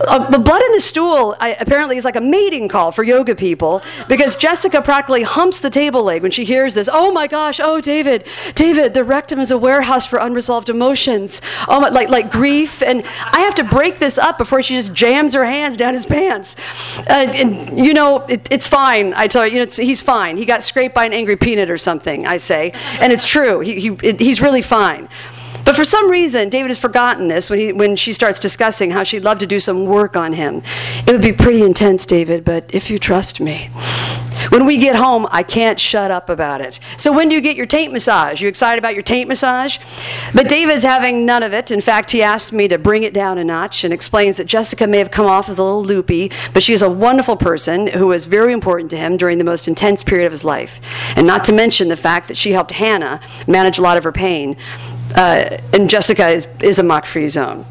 G: Uh, the blood in the stool I, apparently is like a mating call for yoga people because Jessica practically humps the table leg when she hears this. Oh my gosh, oh, David, David, the rectum is a warehouse for unresolved emotions. Oh, my, like, like grief. And I have to break this up before she just jams her hands down his pants. Uh, and, you know, it, it's fine. I tell you, you know, he's fine. He got scraped by an angry peanut or something, I say. And it's true. He, he, he's really fine. But for some reason, David has forgotten this when, he, when she starts discussing how she'd love to do some work on him. It would be pretty intense, David, but if you trust me. When we get home, I can't shut up about it. So when do you get your taint massage? You excited about your taint massage? But David's having none of it. In fact, he asked me to bring it down a notch and explains that Jessica may have come off as a little loopy, but she is a wonderful person who was very important to him during the most intense period of his life. And not to mention the fact that she helped Hannah manage a lot of her pain. Uh, and Jessica is, is a mock free zone.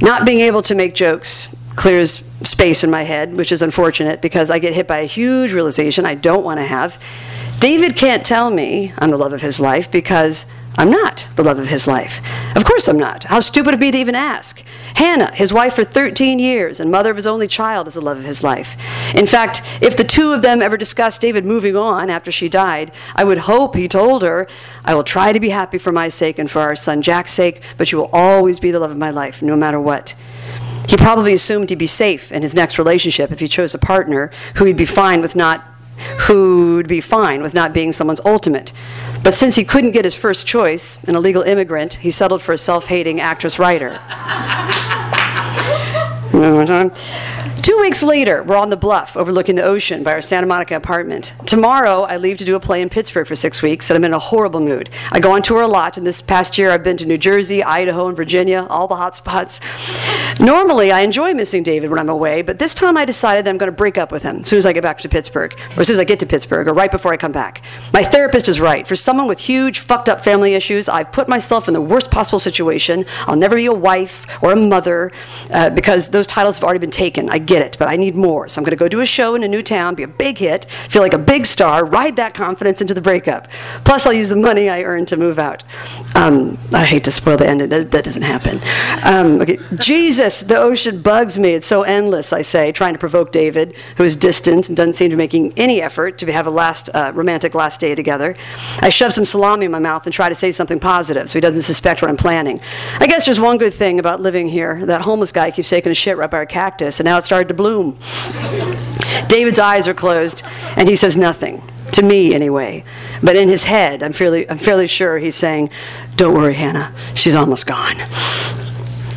G: Not being able to make jokes clears space in my head, which is unfortunate because I get hit by a huge realization I don't want to have. David can't tell me I'm the love of his life because I'm not the love of his life. Of course I'm not. How stupid of me to even ask. Hannah, his wife for 13 years and mother of his only child, is the love of his life. In fact, if the two of them ever discussed David moving on after she died, I would hope he told her, I will try to be happy for my sake and for our son Jack's sake, but you will always be the love of my life, no matter what. He probably assumed he'd be safe in his next relationship if he chose a partner who he'd be fine with not who'd be fine with not being someone's ultimate. But since he couldn't get his first choice, an illegal immigrant, he settled for a self hating actress writer. Two weeks later, we're on the bluff overlooking the ocean by our Santa Monica apartment. Tomorrow, I leave to do a play in Pittsburgh for six weeks, and I'm in a horrible mood. I go on tour a lot, and this past year I've been to New Jersey, Idaho, and Virginia, all the hot spots. Normally, I enjoy missing David when I'm away, but this time I decided that I'm going to break up with him as soon as I get back to Pittsburgh, or as soon as I get to Pittsburgh, or right before I come back. My therapist is right. For someone with huge, fucked up family issues, I've put myself in the worst possible situation. I'll never be a wife or a mother uh, because those titles have already been taken. I get it, but I need more. So I'm going to go do a show in a new town, be a big hit, feel like a big star, ride that confidence into the breakup. Plus, I'll use the money I earned to move out. Um, I hate to spoil the ending. That, that doesn't happen. Um, okay. Jesus, the ocean bugs me. It's so endless, I say, trying to provoke David, who is distant and doesn't seem to be making any effort to have a last uh, romantic last day together. I shove some salami in my mouth and try to say something positive so he doesn't suspect what I'm planning. I guess there's one good thing about living here. That homeless guy keeps taking a shit right by our cactus, and now it started to bloom. David's eyes are closed, and he says nothing. To me, anyway. But in his head, I'm fairly, I'm fairly sure he's saying, Don't worry, Hannah, she's almost gone.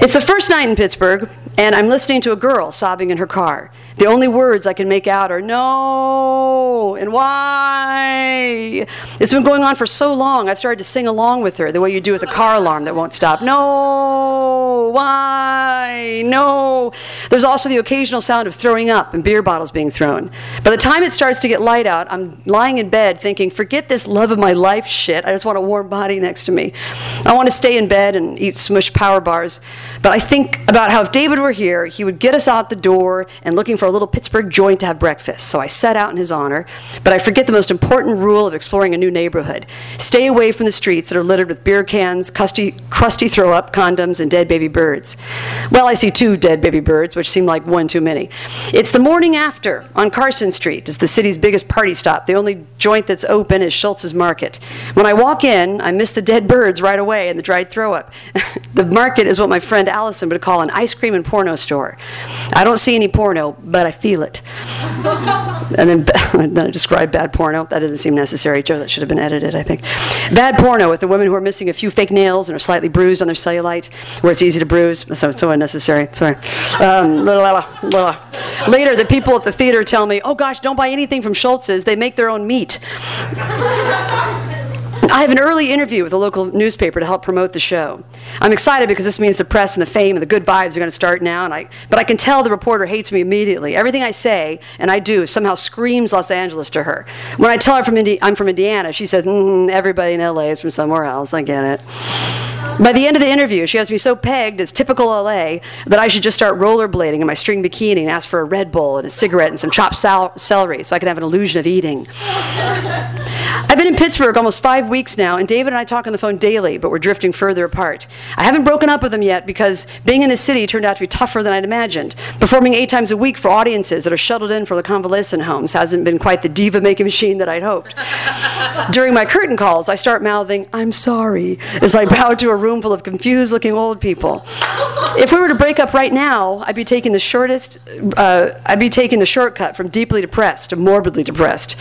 G: It's the first night in Pittsburgh, and I'm listening to a girl sobbing in her car. The only words I can make out are no and why. It's been going on for so long, I've started to sing along with her the way you do with a car alarm that won't stop. No, why, no. There's also the occasional sound of throwing up and beer bottles being thrown. By the time it starts to get light out, I'm lying in bed thinking, forget this love of my life shit. I just want a warm body next to me. I want to stay in bed and eat smush power bars. But I think about how if David were here, he would get us out the door and looking for a little Pittsburgh joint to have breakfast. So I set out in his honor. But I forget the most important rule of exploring a new neighborhood stay away from the streets that are littered with beer cans, crusty, crusty throw up, condoms, and dead baby birds. Well, I see two dead baby birds, which seem like one too many. It's the morning after on Carson Street. It's the city's biggest party stop. The only joint that's open is Schultz's Market. When I walk in, I miss the dead birds right away and the dried throw up. the market is what my friend Allison would call an ice cream and porno store. I don't see any porno, but I feel it. and then, then I describe bad porno. That doesn't seem necessary, Joe. That should have been edited, I think. Bad porno with the women who are missing a few fake nails and are slightly bruised on their cellulite, where it's easy to bruise. So so unnecessary. Sorry. Um, Later, the people at the theater tell me, "Oh gosh, don't buy anything from Schultz's. They make their own meat." I have an early interview with a local newspaper to help promote the show. I'm excited because this means the press and the fame and the good vibes are going to start now, and I, but I can tell the reporter hates me immediately. Everything I say and I do somehow screams Los Angeles to her. When I tell her from Indi- I'm from Indiana, she says, mm, everybody in LA is from somewhere else. I get it. By the end of the interview, she has me so pegged as typical LA that I should just start rollerblading in my string bikini and ask for a Red Bull and a cigarette and some chopped sal- celery so I can have an illusion of eating. I've been in Pittsburgh almost five weeks now, and David and I talk on the phone daily, but we're drifting further apart. I haven't broken up with him yet because being in the city turned out to be tougher than I'd imagined. Performing eight times a week for audiences that are shuttled in for the convalescent homes hasn't been quite the diva making machine that I'd hoped. During my curtain calls, I start mouthing, I'm sorry, as I bow to a room full of confused looking old people. If we were to break up right now, I'd be taking the shortest, uh, I'd be taking the shortcut from deeply depressed to morbidly depressed.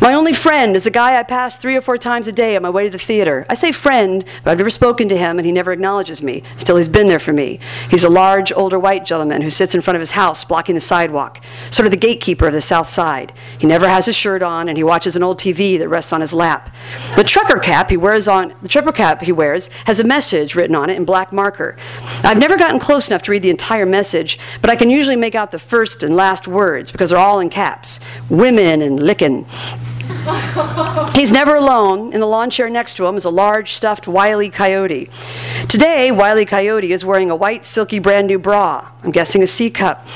G: My only friend is a guy I pass three or four times a day on my way to the theater. I say friend, but I've never spoken to him and he never acknowledges me. Still, he's been there for me. He's a large, older white gentleman who sits in front of his house blocking the sidewalk, sort of the gatekeeper of the South Side. He never has his shirt on and he watches an old TV that rests on his lap. The trucker cap he wears on the trucker cap he wears has a message written on it in black marker. I've never gotten close enough to read the entire message, but I can usually make out the first and last words because they're all in caps. Women and lickin'. He's never alone. In the lawn chair next to him is a large stuffed Wiley Coyote. Today, Wiley Coyote is wearing a white, silky, brand new bra. I'm guessing a C cup.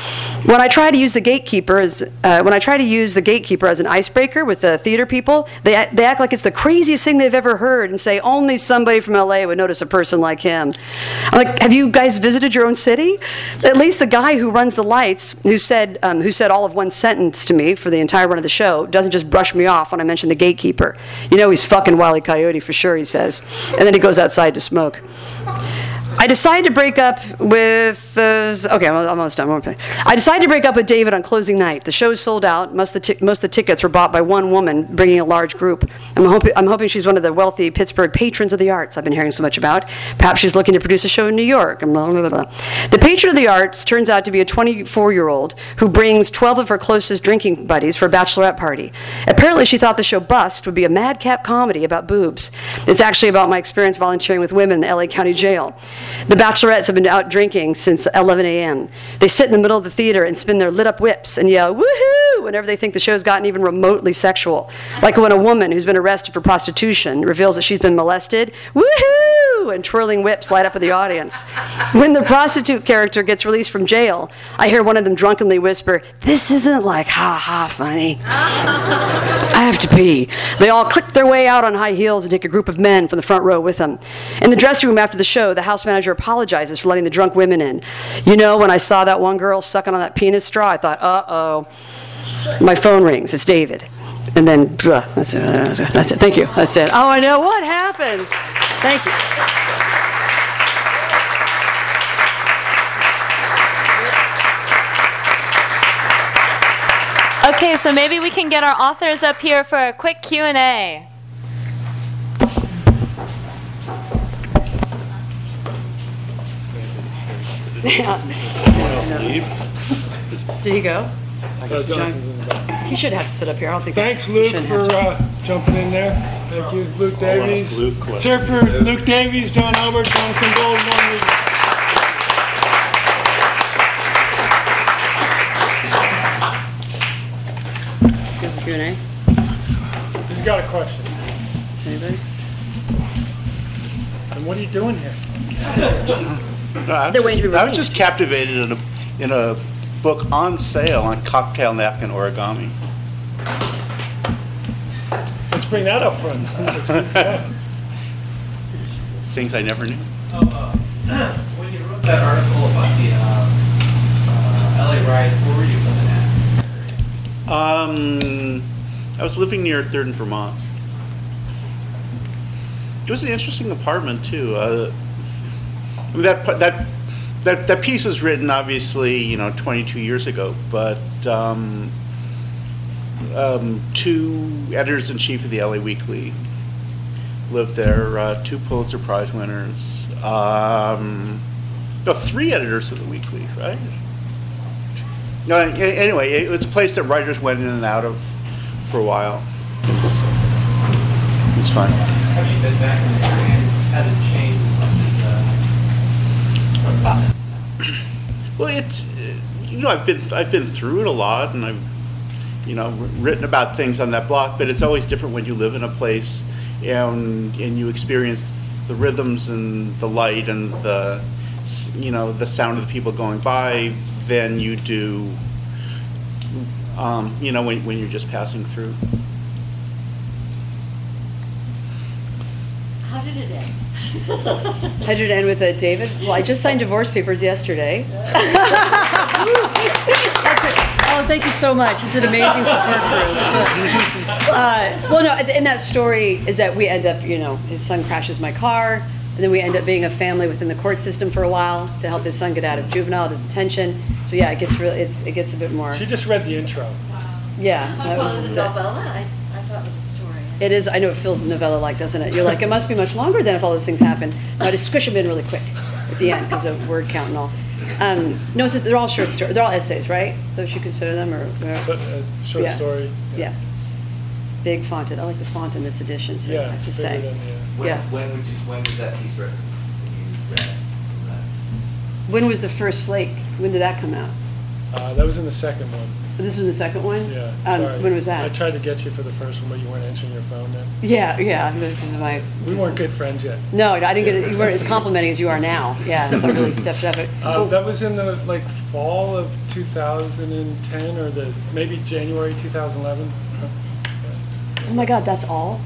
G: When I try to use the gatekeeper as uh, when I try to use the gatekeeper as an icebreaker with the theater people, they they act like it's the craziest thing they've ever heard and say only somebody from LA would notice a person like him. I'm like, have you guys visited your own city? At least the guy who runs the lights, who said um, who said all of one sentence to me for the entire run of the show, doesn't just brush me off when I mention the gatekeeper. You know he's fucking Wiley Coyote for sure, he says, and then he goes outside to smoke. I decided to break up with, uh, okay, I'm almost done. One. I decided to break up with David on closing night. The show sold out. Most of the, ti- most of the tickets were bought by one woman, bringing a large group. I'm, hoping I'm hoping she's one of the wealthy Pittsburgh patrons of the arts I've been hearing so much about. Perhaps she's looking to produce a show in New York. Blah, blah, blah. The patron of the arts turns out to be a 24 year old who brings 12 of her closest drinking buddies for a bachelorette party. Apparently, she thought the show Bust would be a madcap comedy about boobs. It's actually about my experience volunteering with women in the LA County Jail. The bachelorettes have been out drinking since 11 a.m. They sit in the middle of the theater and spin their lit up whips and yell, woohoo, whenever they think the show's gotten even remotely sexual. Like when a woman who's been arrested for prostitution reveals that she's been molested, woohoo, and twirling whips light up in the audience. When the prostitute character gets released from jail, I hear one of them drunkenly whisper, This isn't like ha ha funny. I have to pee. They all click their way out on high heels and take a group of men from the front row with them. In the dressing room after the show, the house manager apologizes for letting the drunk women in. You know, when I saw that one girl sucking on that penis straw, I thought, uh oh. My phone rings. It's David. And then, uh, that's it. That's it. Thank you. That's it. Oh, I know. What happens? Thank you.
A: Okay, so maybe we can get our authors up here for a quick Q&A.
G: Did he go?
B: Uh, Jonathan's in the back.
G: He should have to sit up here. I don't think.
B: Thanks,
G: he
B: Luke,
G: shouldn't
B: for
G: have to.
B: uh, jumping in there. Thank you, Luke Davies.
E: Luke
B: Let's for Luke Davies, John Albert, Jonathan Gold, Norm Reed.
G: Good for Q&A.
B: He's got a question.
G: Is anybody?
B: And what are you doing here?
F: No, I was
G: They're waiting to
F: just-
G: be
F: I was
G: released.
F: just captivated in a, in a book on sale on cocktail napkin origami.
B: Let's bring that up front. Let's bring that up.
F: Things I never knew.
H: When you wrote that article about the uh, uh, LA riots, where were you living at?
F: Um, I was living near Third and Vermont. It was an interesting apartment too. Uh, I mean, that that that that piece was written obviously, you know, 22 years ago, but um, um, two editors in chief of the LA Weekly lived there. Uh, two Pulitzer Prize winners. Um, no, three editors of the Weekly, right? No, anyway, it was a place that writers went in and out of for a while. It was, it was fun.
H: Have you been back in the area has it changed as much as, uh,
F: Well, it's you know I've been I've been through it a lot, and I've you know written about things on that block. But it's always different when you live in a place and and you experience the rhythms and the light and the you know the sound of the people going by than you do um, you know when when you're just passing through.
G: Did it end? How did it end with uh, David? Well, I just signed divorce papers yesterday. That's it. Oh, thank you so much. It's an amazing support group. Uh, well, no, in that story is that we end up, you know, his son crashes my car, and then we end up being a family within the court system for a while to help his son get out of juvenile detention. So yeah, it gets really, it's, it gets a bit more.
B: She just read the intro.
G: Yeah. that was just the- It is, I know it feels novella-like, doesn't it? You're like, it must be much longer than if all those things happen. No, just squish them in really quick at the end because of word count and all. Um, no, it's just, they're all short stories, they're all essays, right? So you should consider them or,
B: So, uh, Short
G: Yeah.
B: story.
G: yeah. Big fonted, I like the font in this edition too, I
B: Yeah,
G: have to
B: it's bigger
G: say.
B: than the, uh,
H: when,
G: Yeah.
H: when would you, when was that piece written? When you read it?
G: When was the first Slake? When did that come out?
B: Uh, that was in the second one.
G: This was the second one?
B: Yeah,
G: Um,
B: sorry.
G: When was that?
B: I
G: that?
B: tried to get you for the first one, but you weren't answering your phone then.
G: Yeah, yeah, because of my.
B: We weren't good friends yet.
G: No, I didn't get it, you weren't as complimenting as you are now, yeah, so I really stepped up it.
B: Uh, that was in the, like, fall of 2010, or the, maybe January 2011.
G: Oh my God, that's all?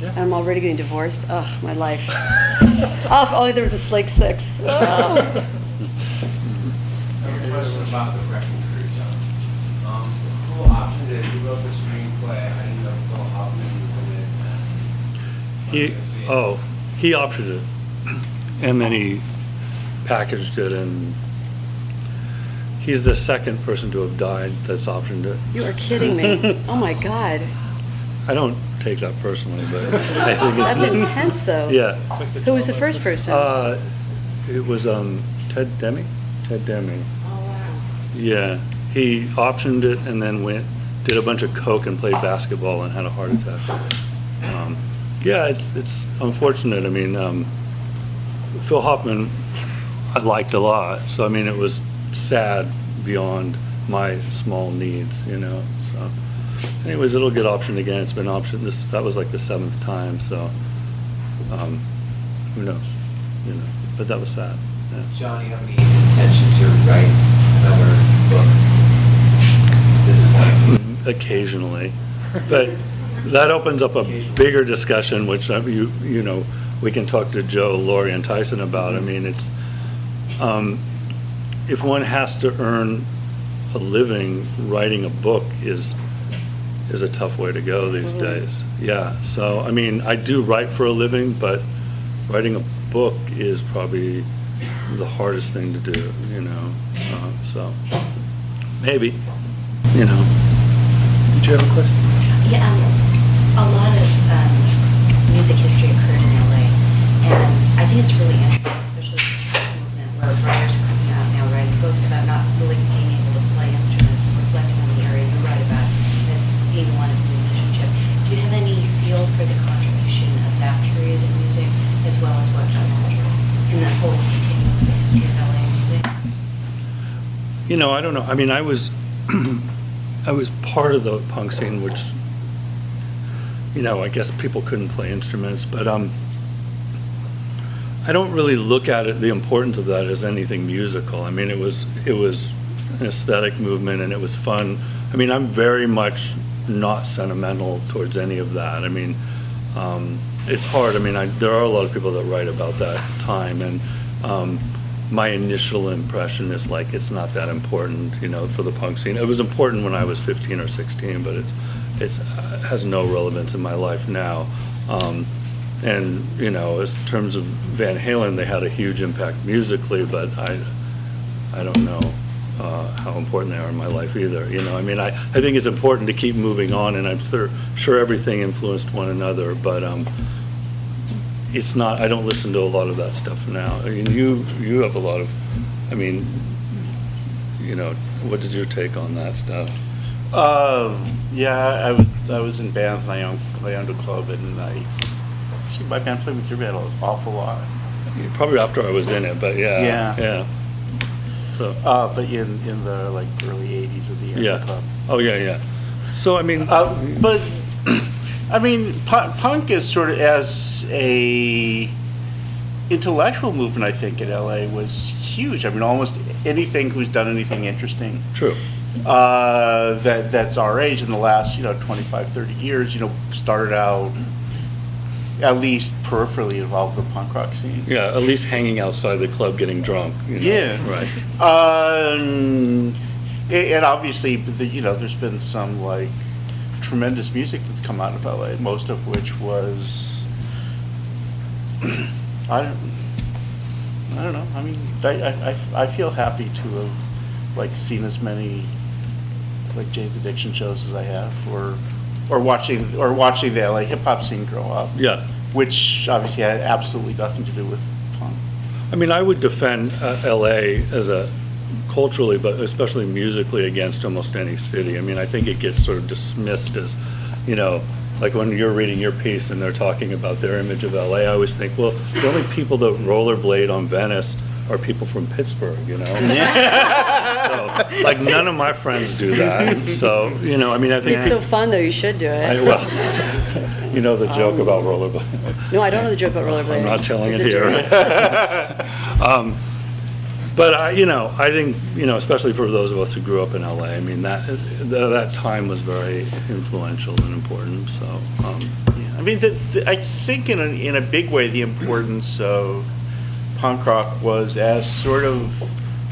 B: Yeah.
G: And I'm already getting divorced? Ugh, my life. Oh, if only there was a Slake Six. Oh.
H: I have a question about the wrecking crew, John. Um, who optioned it? You wrote the screenplay. I didn't know Phil Hoffman was in it.
E: He, oh, he optioned it. And then he packaged it, and he's the second person to have died that's optioned it.
G: You are kidding me. Oh, my God.
E: I don't take that personally, but I think it's.
G: That's intense, though.
E: Yeah.
G: Who was the first person?
E: Uh, it was, um, Ted Demme? Ted
G: Demme.
E: Yeah, he optioned it and then went, did a bunch of coke and played basketball and had a heart attack. Um, Yeah, it's, it's unfortunate. I mean, um, Phil Hoffman, I liked a lot, so I mean, it was sad beyond my small needs, you know, so. Anyways, it'll get optioned again. It's been optioned, this, that was like the seventh time, so, um, who knows, you know, but that was sad, yeah.
H: Have any intention to write another book? Like
E: occasionally. But that opens up a bigger discussion, which uh, you, you know, we can talk to Joe, Laurie, and Tyson about. I mean, it's, um, if one has to earn a living, writing a book is, is a tough way to go these days. Yeah, so, I mean, I do write for a living, but writing a book is probably the hardest thing to do, you know, uh, so, maybe, you know. Did you have a question?
I: Yeah, um, a lot of um, music history occurred in LA, and I think it's really interesting, especially with the street movement, where writers are coming out now writing books about not really being able to play instruments and reflecting on the area you write about as being one of the musicianship. Do you have any feel for the contribution of that period in music, as well as what got after in that whole continuum of the history of LA music?
E: You know, I don't know. I mean, I was, I was part of the punk scene, which, you know, I guess people couldn't play instruments, but um, I don't really look at it, the importance of that as anything musical. I mean, it was, it was an aesthetic movement and it was fun. I mean, I'm very much not sentimental towards any of that. I mean, um, it's hard. I mean, I, there are a lot of people that write about that time, and um, my initial impression is like it's not that important, you know, for the punk scene. It was important when I was 15 or 16, but it's it's uh, has no relevance in my life now. Um, and you know, in terms of Van Halen, they had a huge impact musically, but I I don't know uh, how important they are in my life either. You know, I mean, I, I think it's important to keep moving on, and I'm sure, sure everything influenced one another, but um, it's not, I don't listen to a lot of that stuff now. I mean, you, you have a lot of, I mean, you know, what did your take on that stuff?
F: Um, yeah, I was, I was in bands, and I owned, I owned a club, and I, see, my band played with your band an awful lot.
E: Probably after I was in it, but yeah.
F: Yeah.
E: Yeah. So,
F: Uh, but in, in the, like, early eighties of the
E: yeah.
F: Club.
E: Oh, yeah, yeah. So, I mean,
F: Uh, but, I mean, punk is sort of as a intellectual movement, I think, in LA was huge. I mean, almost anything who's done anything interesting
E: true.
F: uh, that that's our age in the last, you know, 25, 30 years, you know, started out at least peripherally involved with the punk rock scene.
E: Yeah, at least hanging outside the club getting drunk, you know?
F: Yeah.
E: Right.
F: Um, and obviously, the, you know, there's been some like tremendous music that's come out of LA, most of which was, I don't, I don't know. I mean, I, I, I- I feel happy to have like seen as many like Jane's Addiction shows as I have, or or watching or watching the LA hip hop scene grow up,
E: Yeah.
F: which obviously had absolutely nothing to do with punk.
E: I mean, I would defend uh, LA as a culturally, but especially musically against almost any city. I mean, I think it gets sort of dismissed as, you know, like when you're reading your piece and they're talking about their image of LA, I always think, well, the only people that rollerblade on Venice are people from Pittsburgh, you know? So, Like, none of my friends do that. So, you know, I mean, I think.
G: It's so fun, though. You should do it. I-.
E: Well, you know the joke about rollerblade.
G: No, I don't know the joke about rollerblading.
E: I'm not telling
G: Is
E: it here. Um, But I, you know, I think, you know, especially for those of us who grew up in LA, I mean, that, th- that time was very influential and important, so, um,
F: Yeah, I mean, the, the, I think in a, in a big way, the importance of punk rock was as sort of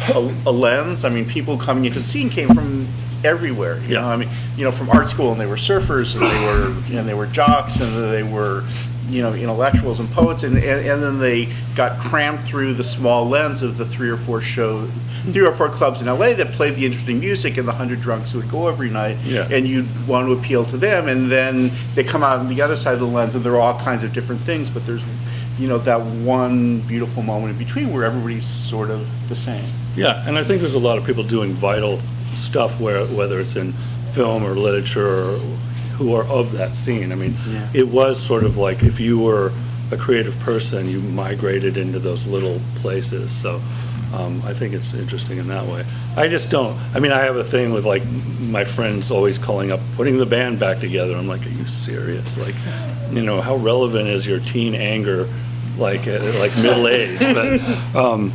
F: a, a lens. I mean, people coming into the scene came from everywhere. You know, I mean, you know, from art school, and they were surfers, and they were and they were jocks, and they were you know, intellectuals and poets, and, and and then they got crammed through the small lens of the three or four show, three or four clubs in LA that played the interesting music, and the hundred drunks would go every night.
E: Yeah.
F: And you'd want to appeal to them, and then they come out on the other side of the lens, and there are all kinds of different things, but there's, you know, that one beautiful moment in between where everybody's sort of the same.
E: Yeah, and I think there's a lot of people doing vital stuff where, whether it's in film or literature, or who are of that scene. I mean,
F: Yeah.
E: it was sort of like if you were a creative person, you migrated into those little places. So um, I think it's interesting in that way. I just don't, I mean, I have a thing with like my friends always calling up, putting the band back together. I'm like, are you serious? Like, you know, how relevant is your teen anger, like, at like middle age? But, um,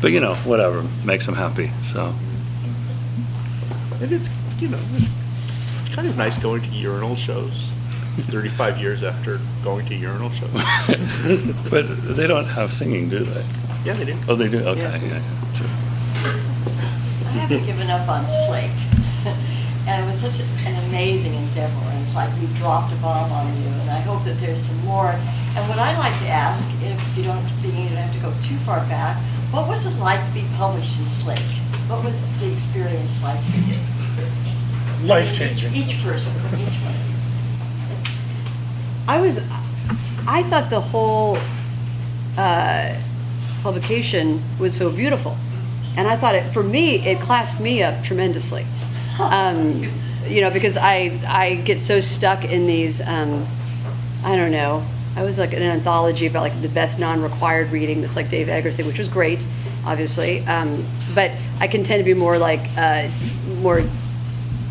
E: but you know, whatever, makes them happy, so.
F: And it's, you know, it's, it's kind of nice going to urinal shows 35 years after going to urinal shows.
E: But they don't have singing, do they?
F: Yeah, they do.
E: Oh, they do, okay,
F: Yeah.
E: yeah, yeah, sure.
J: I haven't given up on Slake. And it was such an amazing endeavor, and it's like we dropped a bomb on you, and I hope that there's some more. And what I'd like to ask, if you don't, you don't have to go too far back, what was it like to be published in Slake? What was the experience like for you?
B: Life-changing.
J: Each person, each one.
G: I was, I thought the whole uh, publication was so beautiful. And I thought it, for me, it classed me up tremendously. Um, You know, because I, I get so stuck in these, um, I don't know, I was like an anthology about like the best non-required reading, that's like Dave Eggers thing, which was great, obviously. Um, But I can tend to be more like, uh, more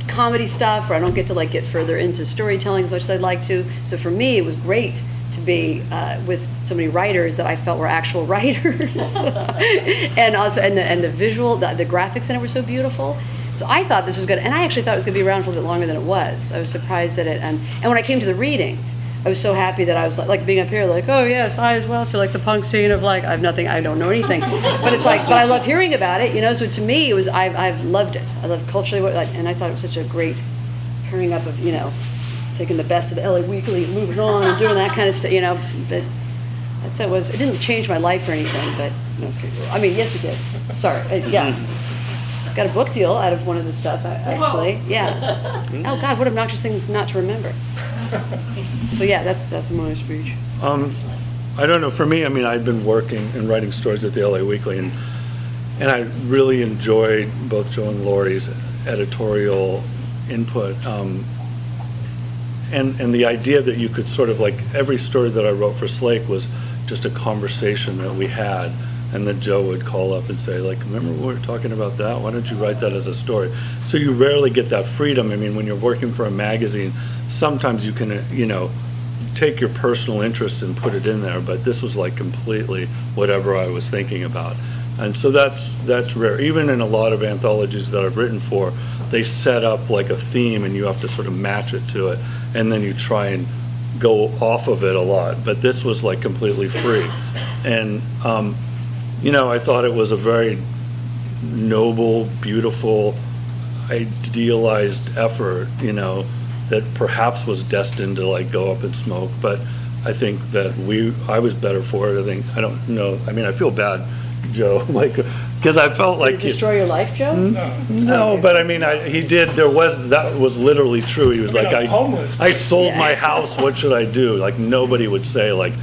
G: comedy stuff, or I don't get to like get further into storytelling as much as I'd like to. So for me, it was great to be uh, with so many writers that I felt were actual writers, and also and the, and the visual, the, the graphics in it were so beautiful. So I thought this was good, and I actually thought it was going to be around for a little bit longer than it was. I was surprised that it, um, and when I came to the readings, I was so happy that I was like, like being up here, like, oh yes, I as well feel like the punk scene of like I have nothing, I don't know anything, but it's like, but I love hearing about it, you know. So to me, it was I've I've loved it. I love culturally what, like, and I thought it was such a great pairing up of you know, taking the best of the LA Weekly and moving on and doing that kind of stuff, you know. But that's how it was. It didn't change my life or anything, but pretty cool. I mean, yes, it did. Sorry, uh, yeah. Got a book deal out of one of the stuff, I- actually. Yeah. Oh God, what obnoxious thing not to remember. So yeah, that's that's my speech.
E: Um, I don't know, for me, I mean, I've been working and writing stories at the LA Weekly, and, and I really enjoyed both Joe and Laurie's editorial input. Um, and, and the idea that you could sort of, like, every story that I wrote for Slake was just a conversation that we had, and then Joe would call up and say, like, remember we were talking about that? Why don't you write that as a story? So you rarely get that freedom. I mean, when you're working for a magazine, sometimes you can, uh, you know, take your personal interest and put it in there, but this was like completely whatever I was thinking about. And so that's, that's rare. Even in a lot of anthologies that I've written for, they set up like a theme and you have to sort of match it to it, and then you try and go off of it a lot. But this was like completely free. And, um, you know, I thought it was a very noble, beautiful, idealized effort, you know, that perhaps was destined to like go up in smoke, but I think that we, I was better for it, I think, I don't know, I mean, I feel bad, Joe, like, because I felt
G: Did it
E: like. you-
G: destroy your life, Joe?
E: No, no, but I mean, I, he did, there was, that was literally true, he was
B: I mean,
E: like,
B: I'm
E: I,
B: homeless.
E: I sold my house, what should I do? Like, nobody would say, like,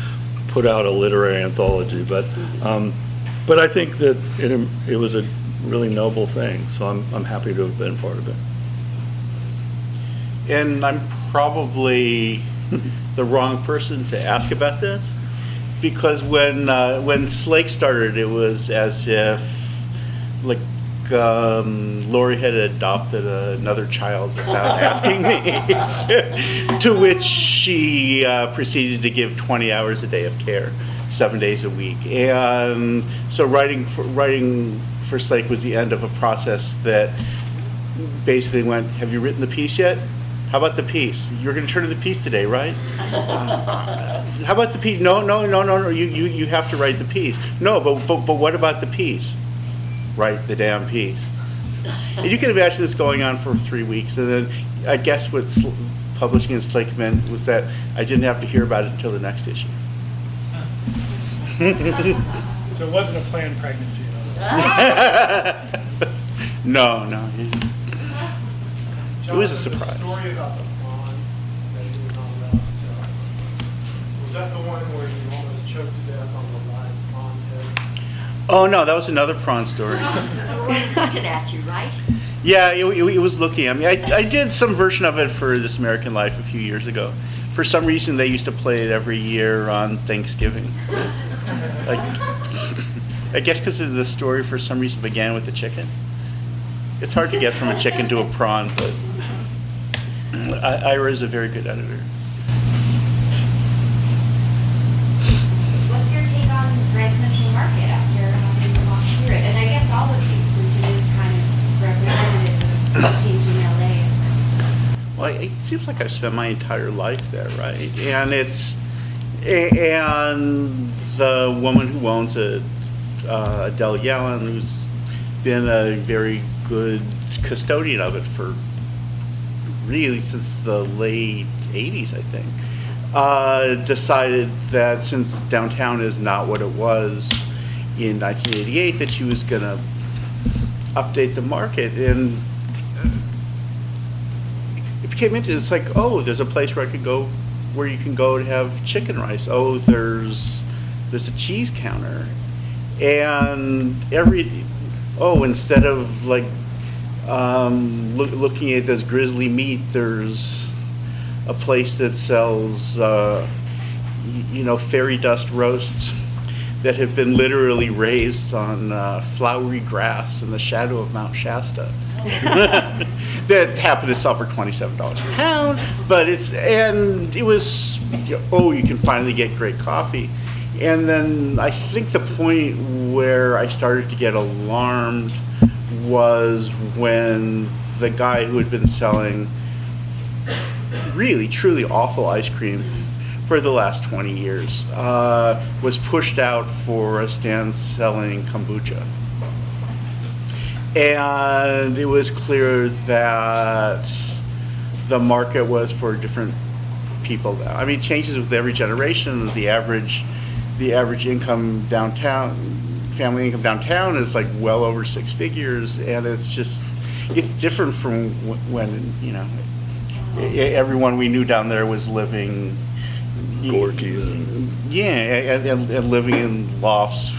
E: put out a literary anthology, but, um, but I think that it, it was a really noble thing, so I'm, I'm happy to have been part of it.
F: And I'm probably the wrong person to ask about this, because when, uh, when Slake started, it was as if, like, um, Laurie had adopted another child without asking me. To which she uh, proceeded to give 20 hours a day of care, seven days a week. And so writing for, writing for Slake was the end of a process that basically went, have you written the piece yet? How about the piece? You're going to turn in the piece today, right? Uh, How about the piece? No, no, no, no, no, you, you, you have to write the piece. No, but, but, but what about the piece? Write the damn piece. And you can imagine this going on for three weeks, and then I guess what Sl- publishing in Slakeman was that I didn't have to hear about it until the next issue.
B: So it wasn't a planned pregnancy.
F: No, no. It was a
K: Jonathan,
F: surprise.
K: The story about the pond that you were talking about, uh, was that the one where you almost choked to death on the live pond head?
F: Oh, no, that was another prawn story.
J: Looking at you, right?
F: Yeah, it, it, it was looking at me. I, I did some version of it for This American Life a few years ago. For some reason, they used to play it every year on Thanksgiving. Like, I guess because the story for some reason began with the chicken. It's hard to get from a chicken to a prawn, but I, Ira is a very good editor.
I: What's your take on Grand Central Market after having to walk through it? And I guess all of these, since it is kind of representative of changing LA.
F: Well, it seems like I've spent my entire life there, right? And it's, and the woman who owns it, uh, Adele Yellin, who's been a very good custodian of it for really since the late 80s, I think, uh, decided that since downtown is not what it was in 1988, that she was going to update the market. And it became into it's like oh there's a place where I could go where you can go to have chicken rice. Oh there's there's a cheese counter. And every oh instead of like um, look, looking at this grizzly meat there's a place that sells uh, y- you know fairy dust roasts that have been literally raised on uh, flowery grass in the shadow of Mount Shasta. that happened to sell for twenty-seven dollars a pound, but it's and it was you know, oh you can finally get great coffee, and then I think the point where I started to get alarmed was when the guy who had been selling really truly awful ice cream for the last 20 years uh, was pushed out for a stand selling kombucha. And it was clear that the market was for different people now. I mean, changes with every generation. The average, the average income downtown, family income downtown is like well over six figures, and it's just, it's different from when you know, everyone we knew down there was living.
E: Gorky's
F: Yeah, and, and, and living in lofts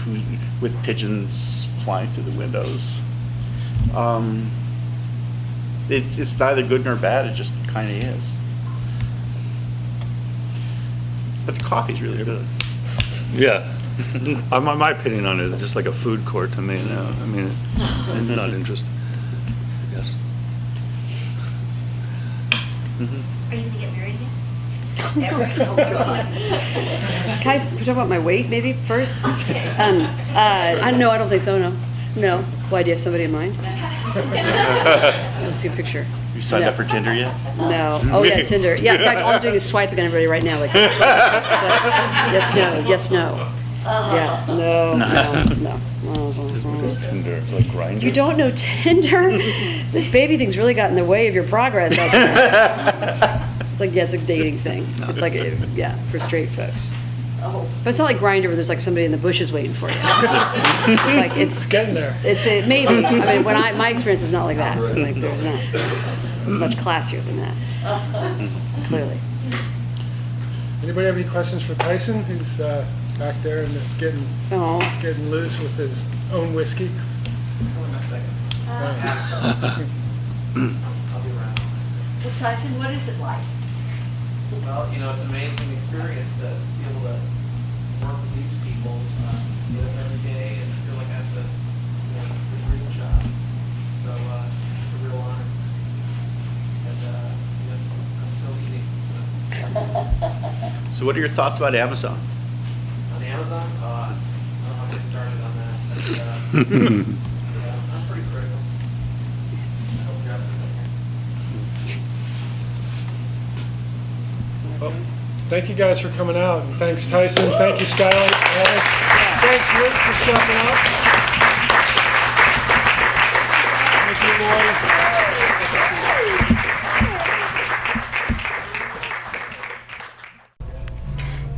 F: with pigeons flying through the windows. Um, it's, it's neither good nor bad, it just kind of is. But the coffee's really good.
E: Yeah. Uh, My, my opinion on it is just like a food court to me now. I mean, I'm not interested. Yes.
I: Are you gonna get married again?
G: Oh, God. Can I can we talk about my weight maybe first? Okay. Um, uh, I, no, I don't think so, no. No. Why, do you have somebody in mind? Let's see a picture.
F: You signed
G: No.
F: up for Tinder yet?
G: No. Oh, yeah, Tinder. Yeah, in fact, all I'm doing is swiping on everybody right now, like, swipe, swipe. yes, no, yes, no. Uh-huh. Yeah, no, no, no. Mm-hmm.
F: Tinder, like Grindr.
G: You don't know Tinder? This baby thing's really got in the way of your progress out there. It's like, yeah, it's a dating thing. It's like, yeah, for straight folks.
J: Oh,
G: But it's not like Grindr where there's like somebody in the bushes waiting for you. It's like, it's.
B: getting there.
G: It's, a- maybe, I mean, when I, my experience is not like that. Like, there's not, it's much classier than that, uh-huh. clearly.
B: Anybody have any questions for Tyson, who's uh, back there and getting,
G: Oh.
B: getting loose with his own whiskey?
K: I'll be around.
J: Well, Tyson, what is it like?
H: Well, you know, it's an amazing experience to be able to work with these people, uh, get up every day and feel like I have to, you know, do a real job. So, uh, it's a real honor. And, uh, you know, I'm still eating.
F: So what are your thoughts about Amazon?
H: On Amazon, uh, I don't to get started on that. Uh,
B: Thank you guys for coming out, and thanks Tyson, thank you Skylar. Thanks Luke for stepping up. Thank you, Laurie.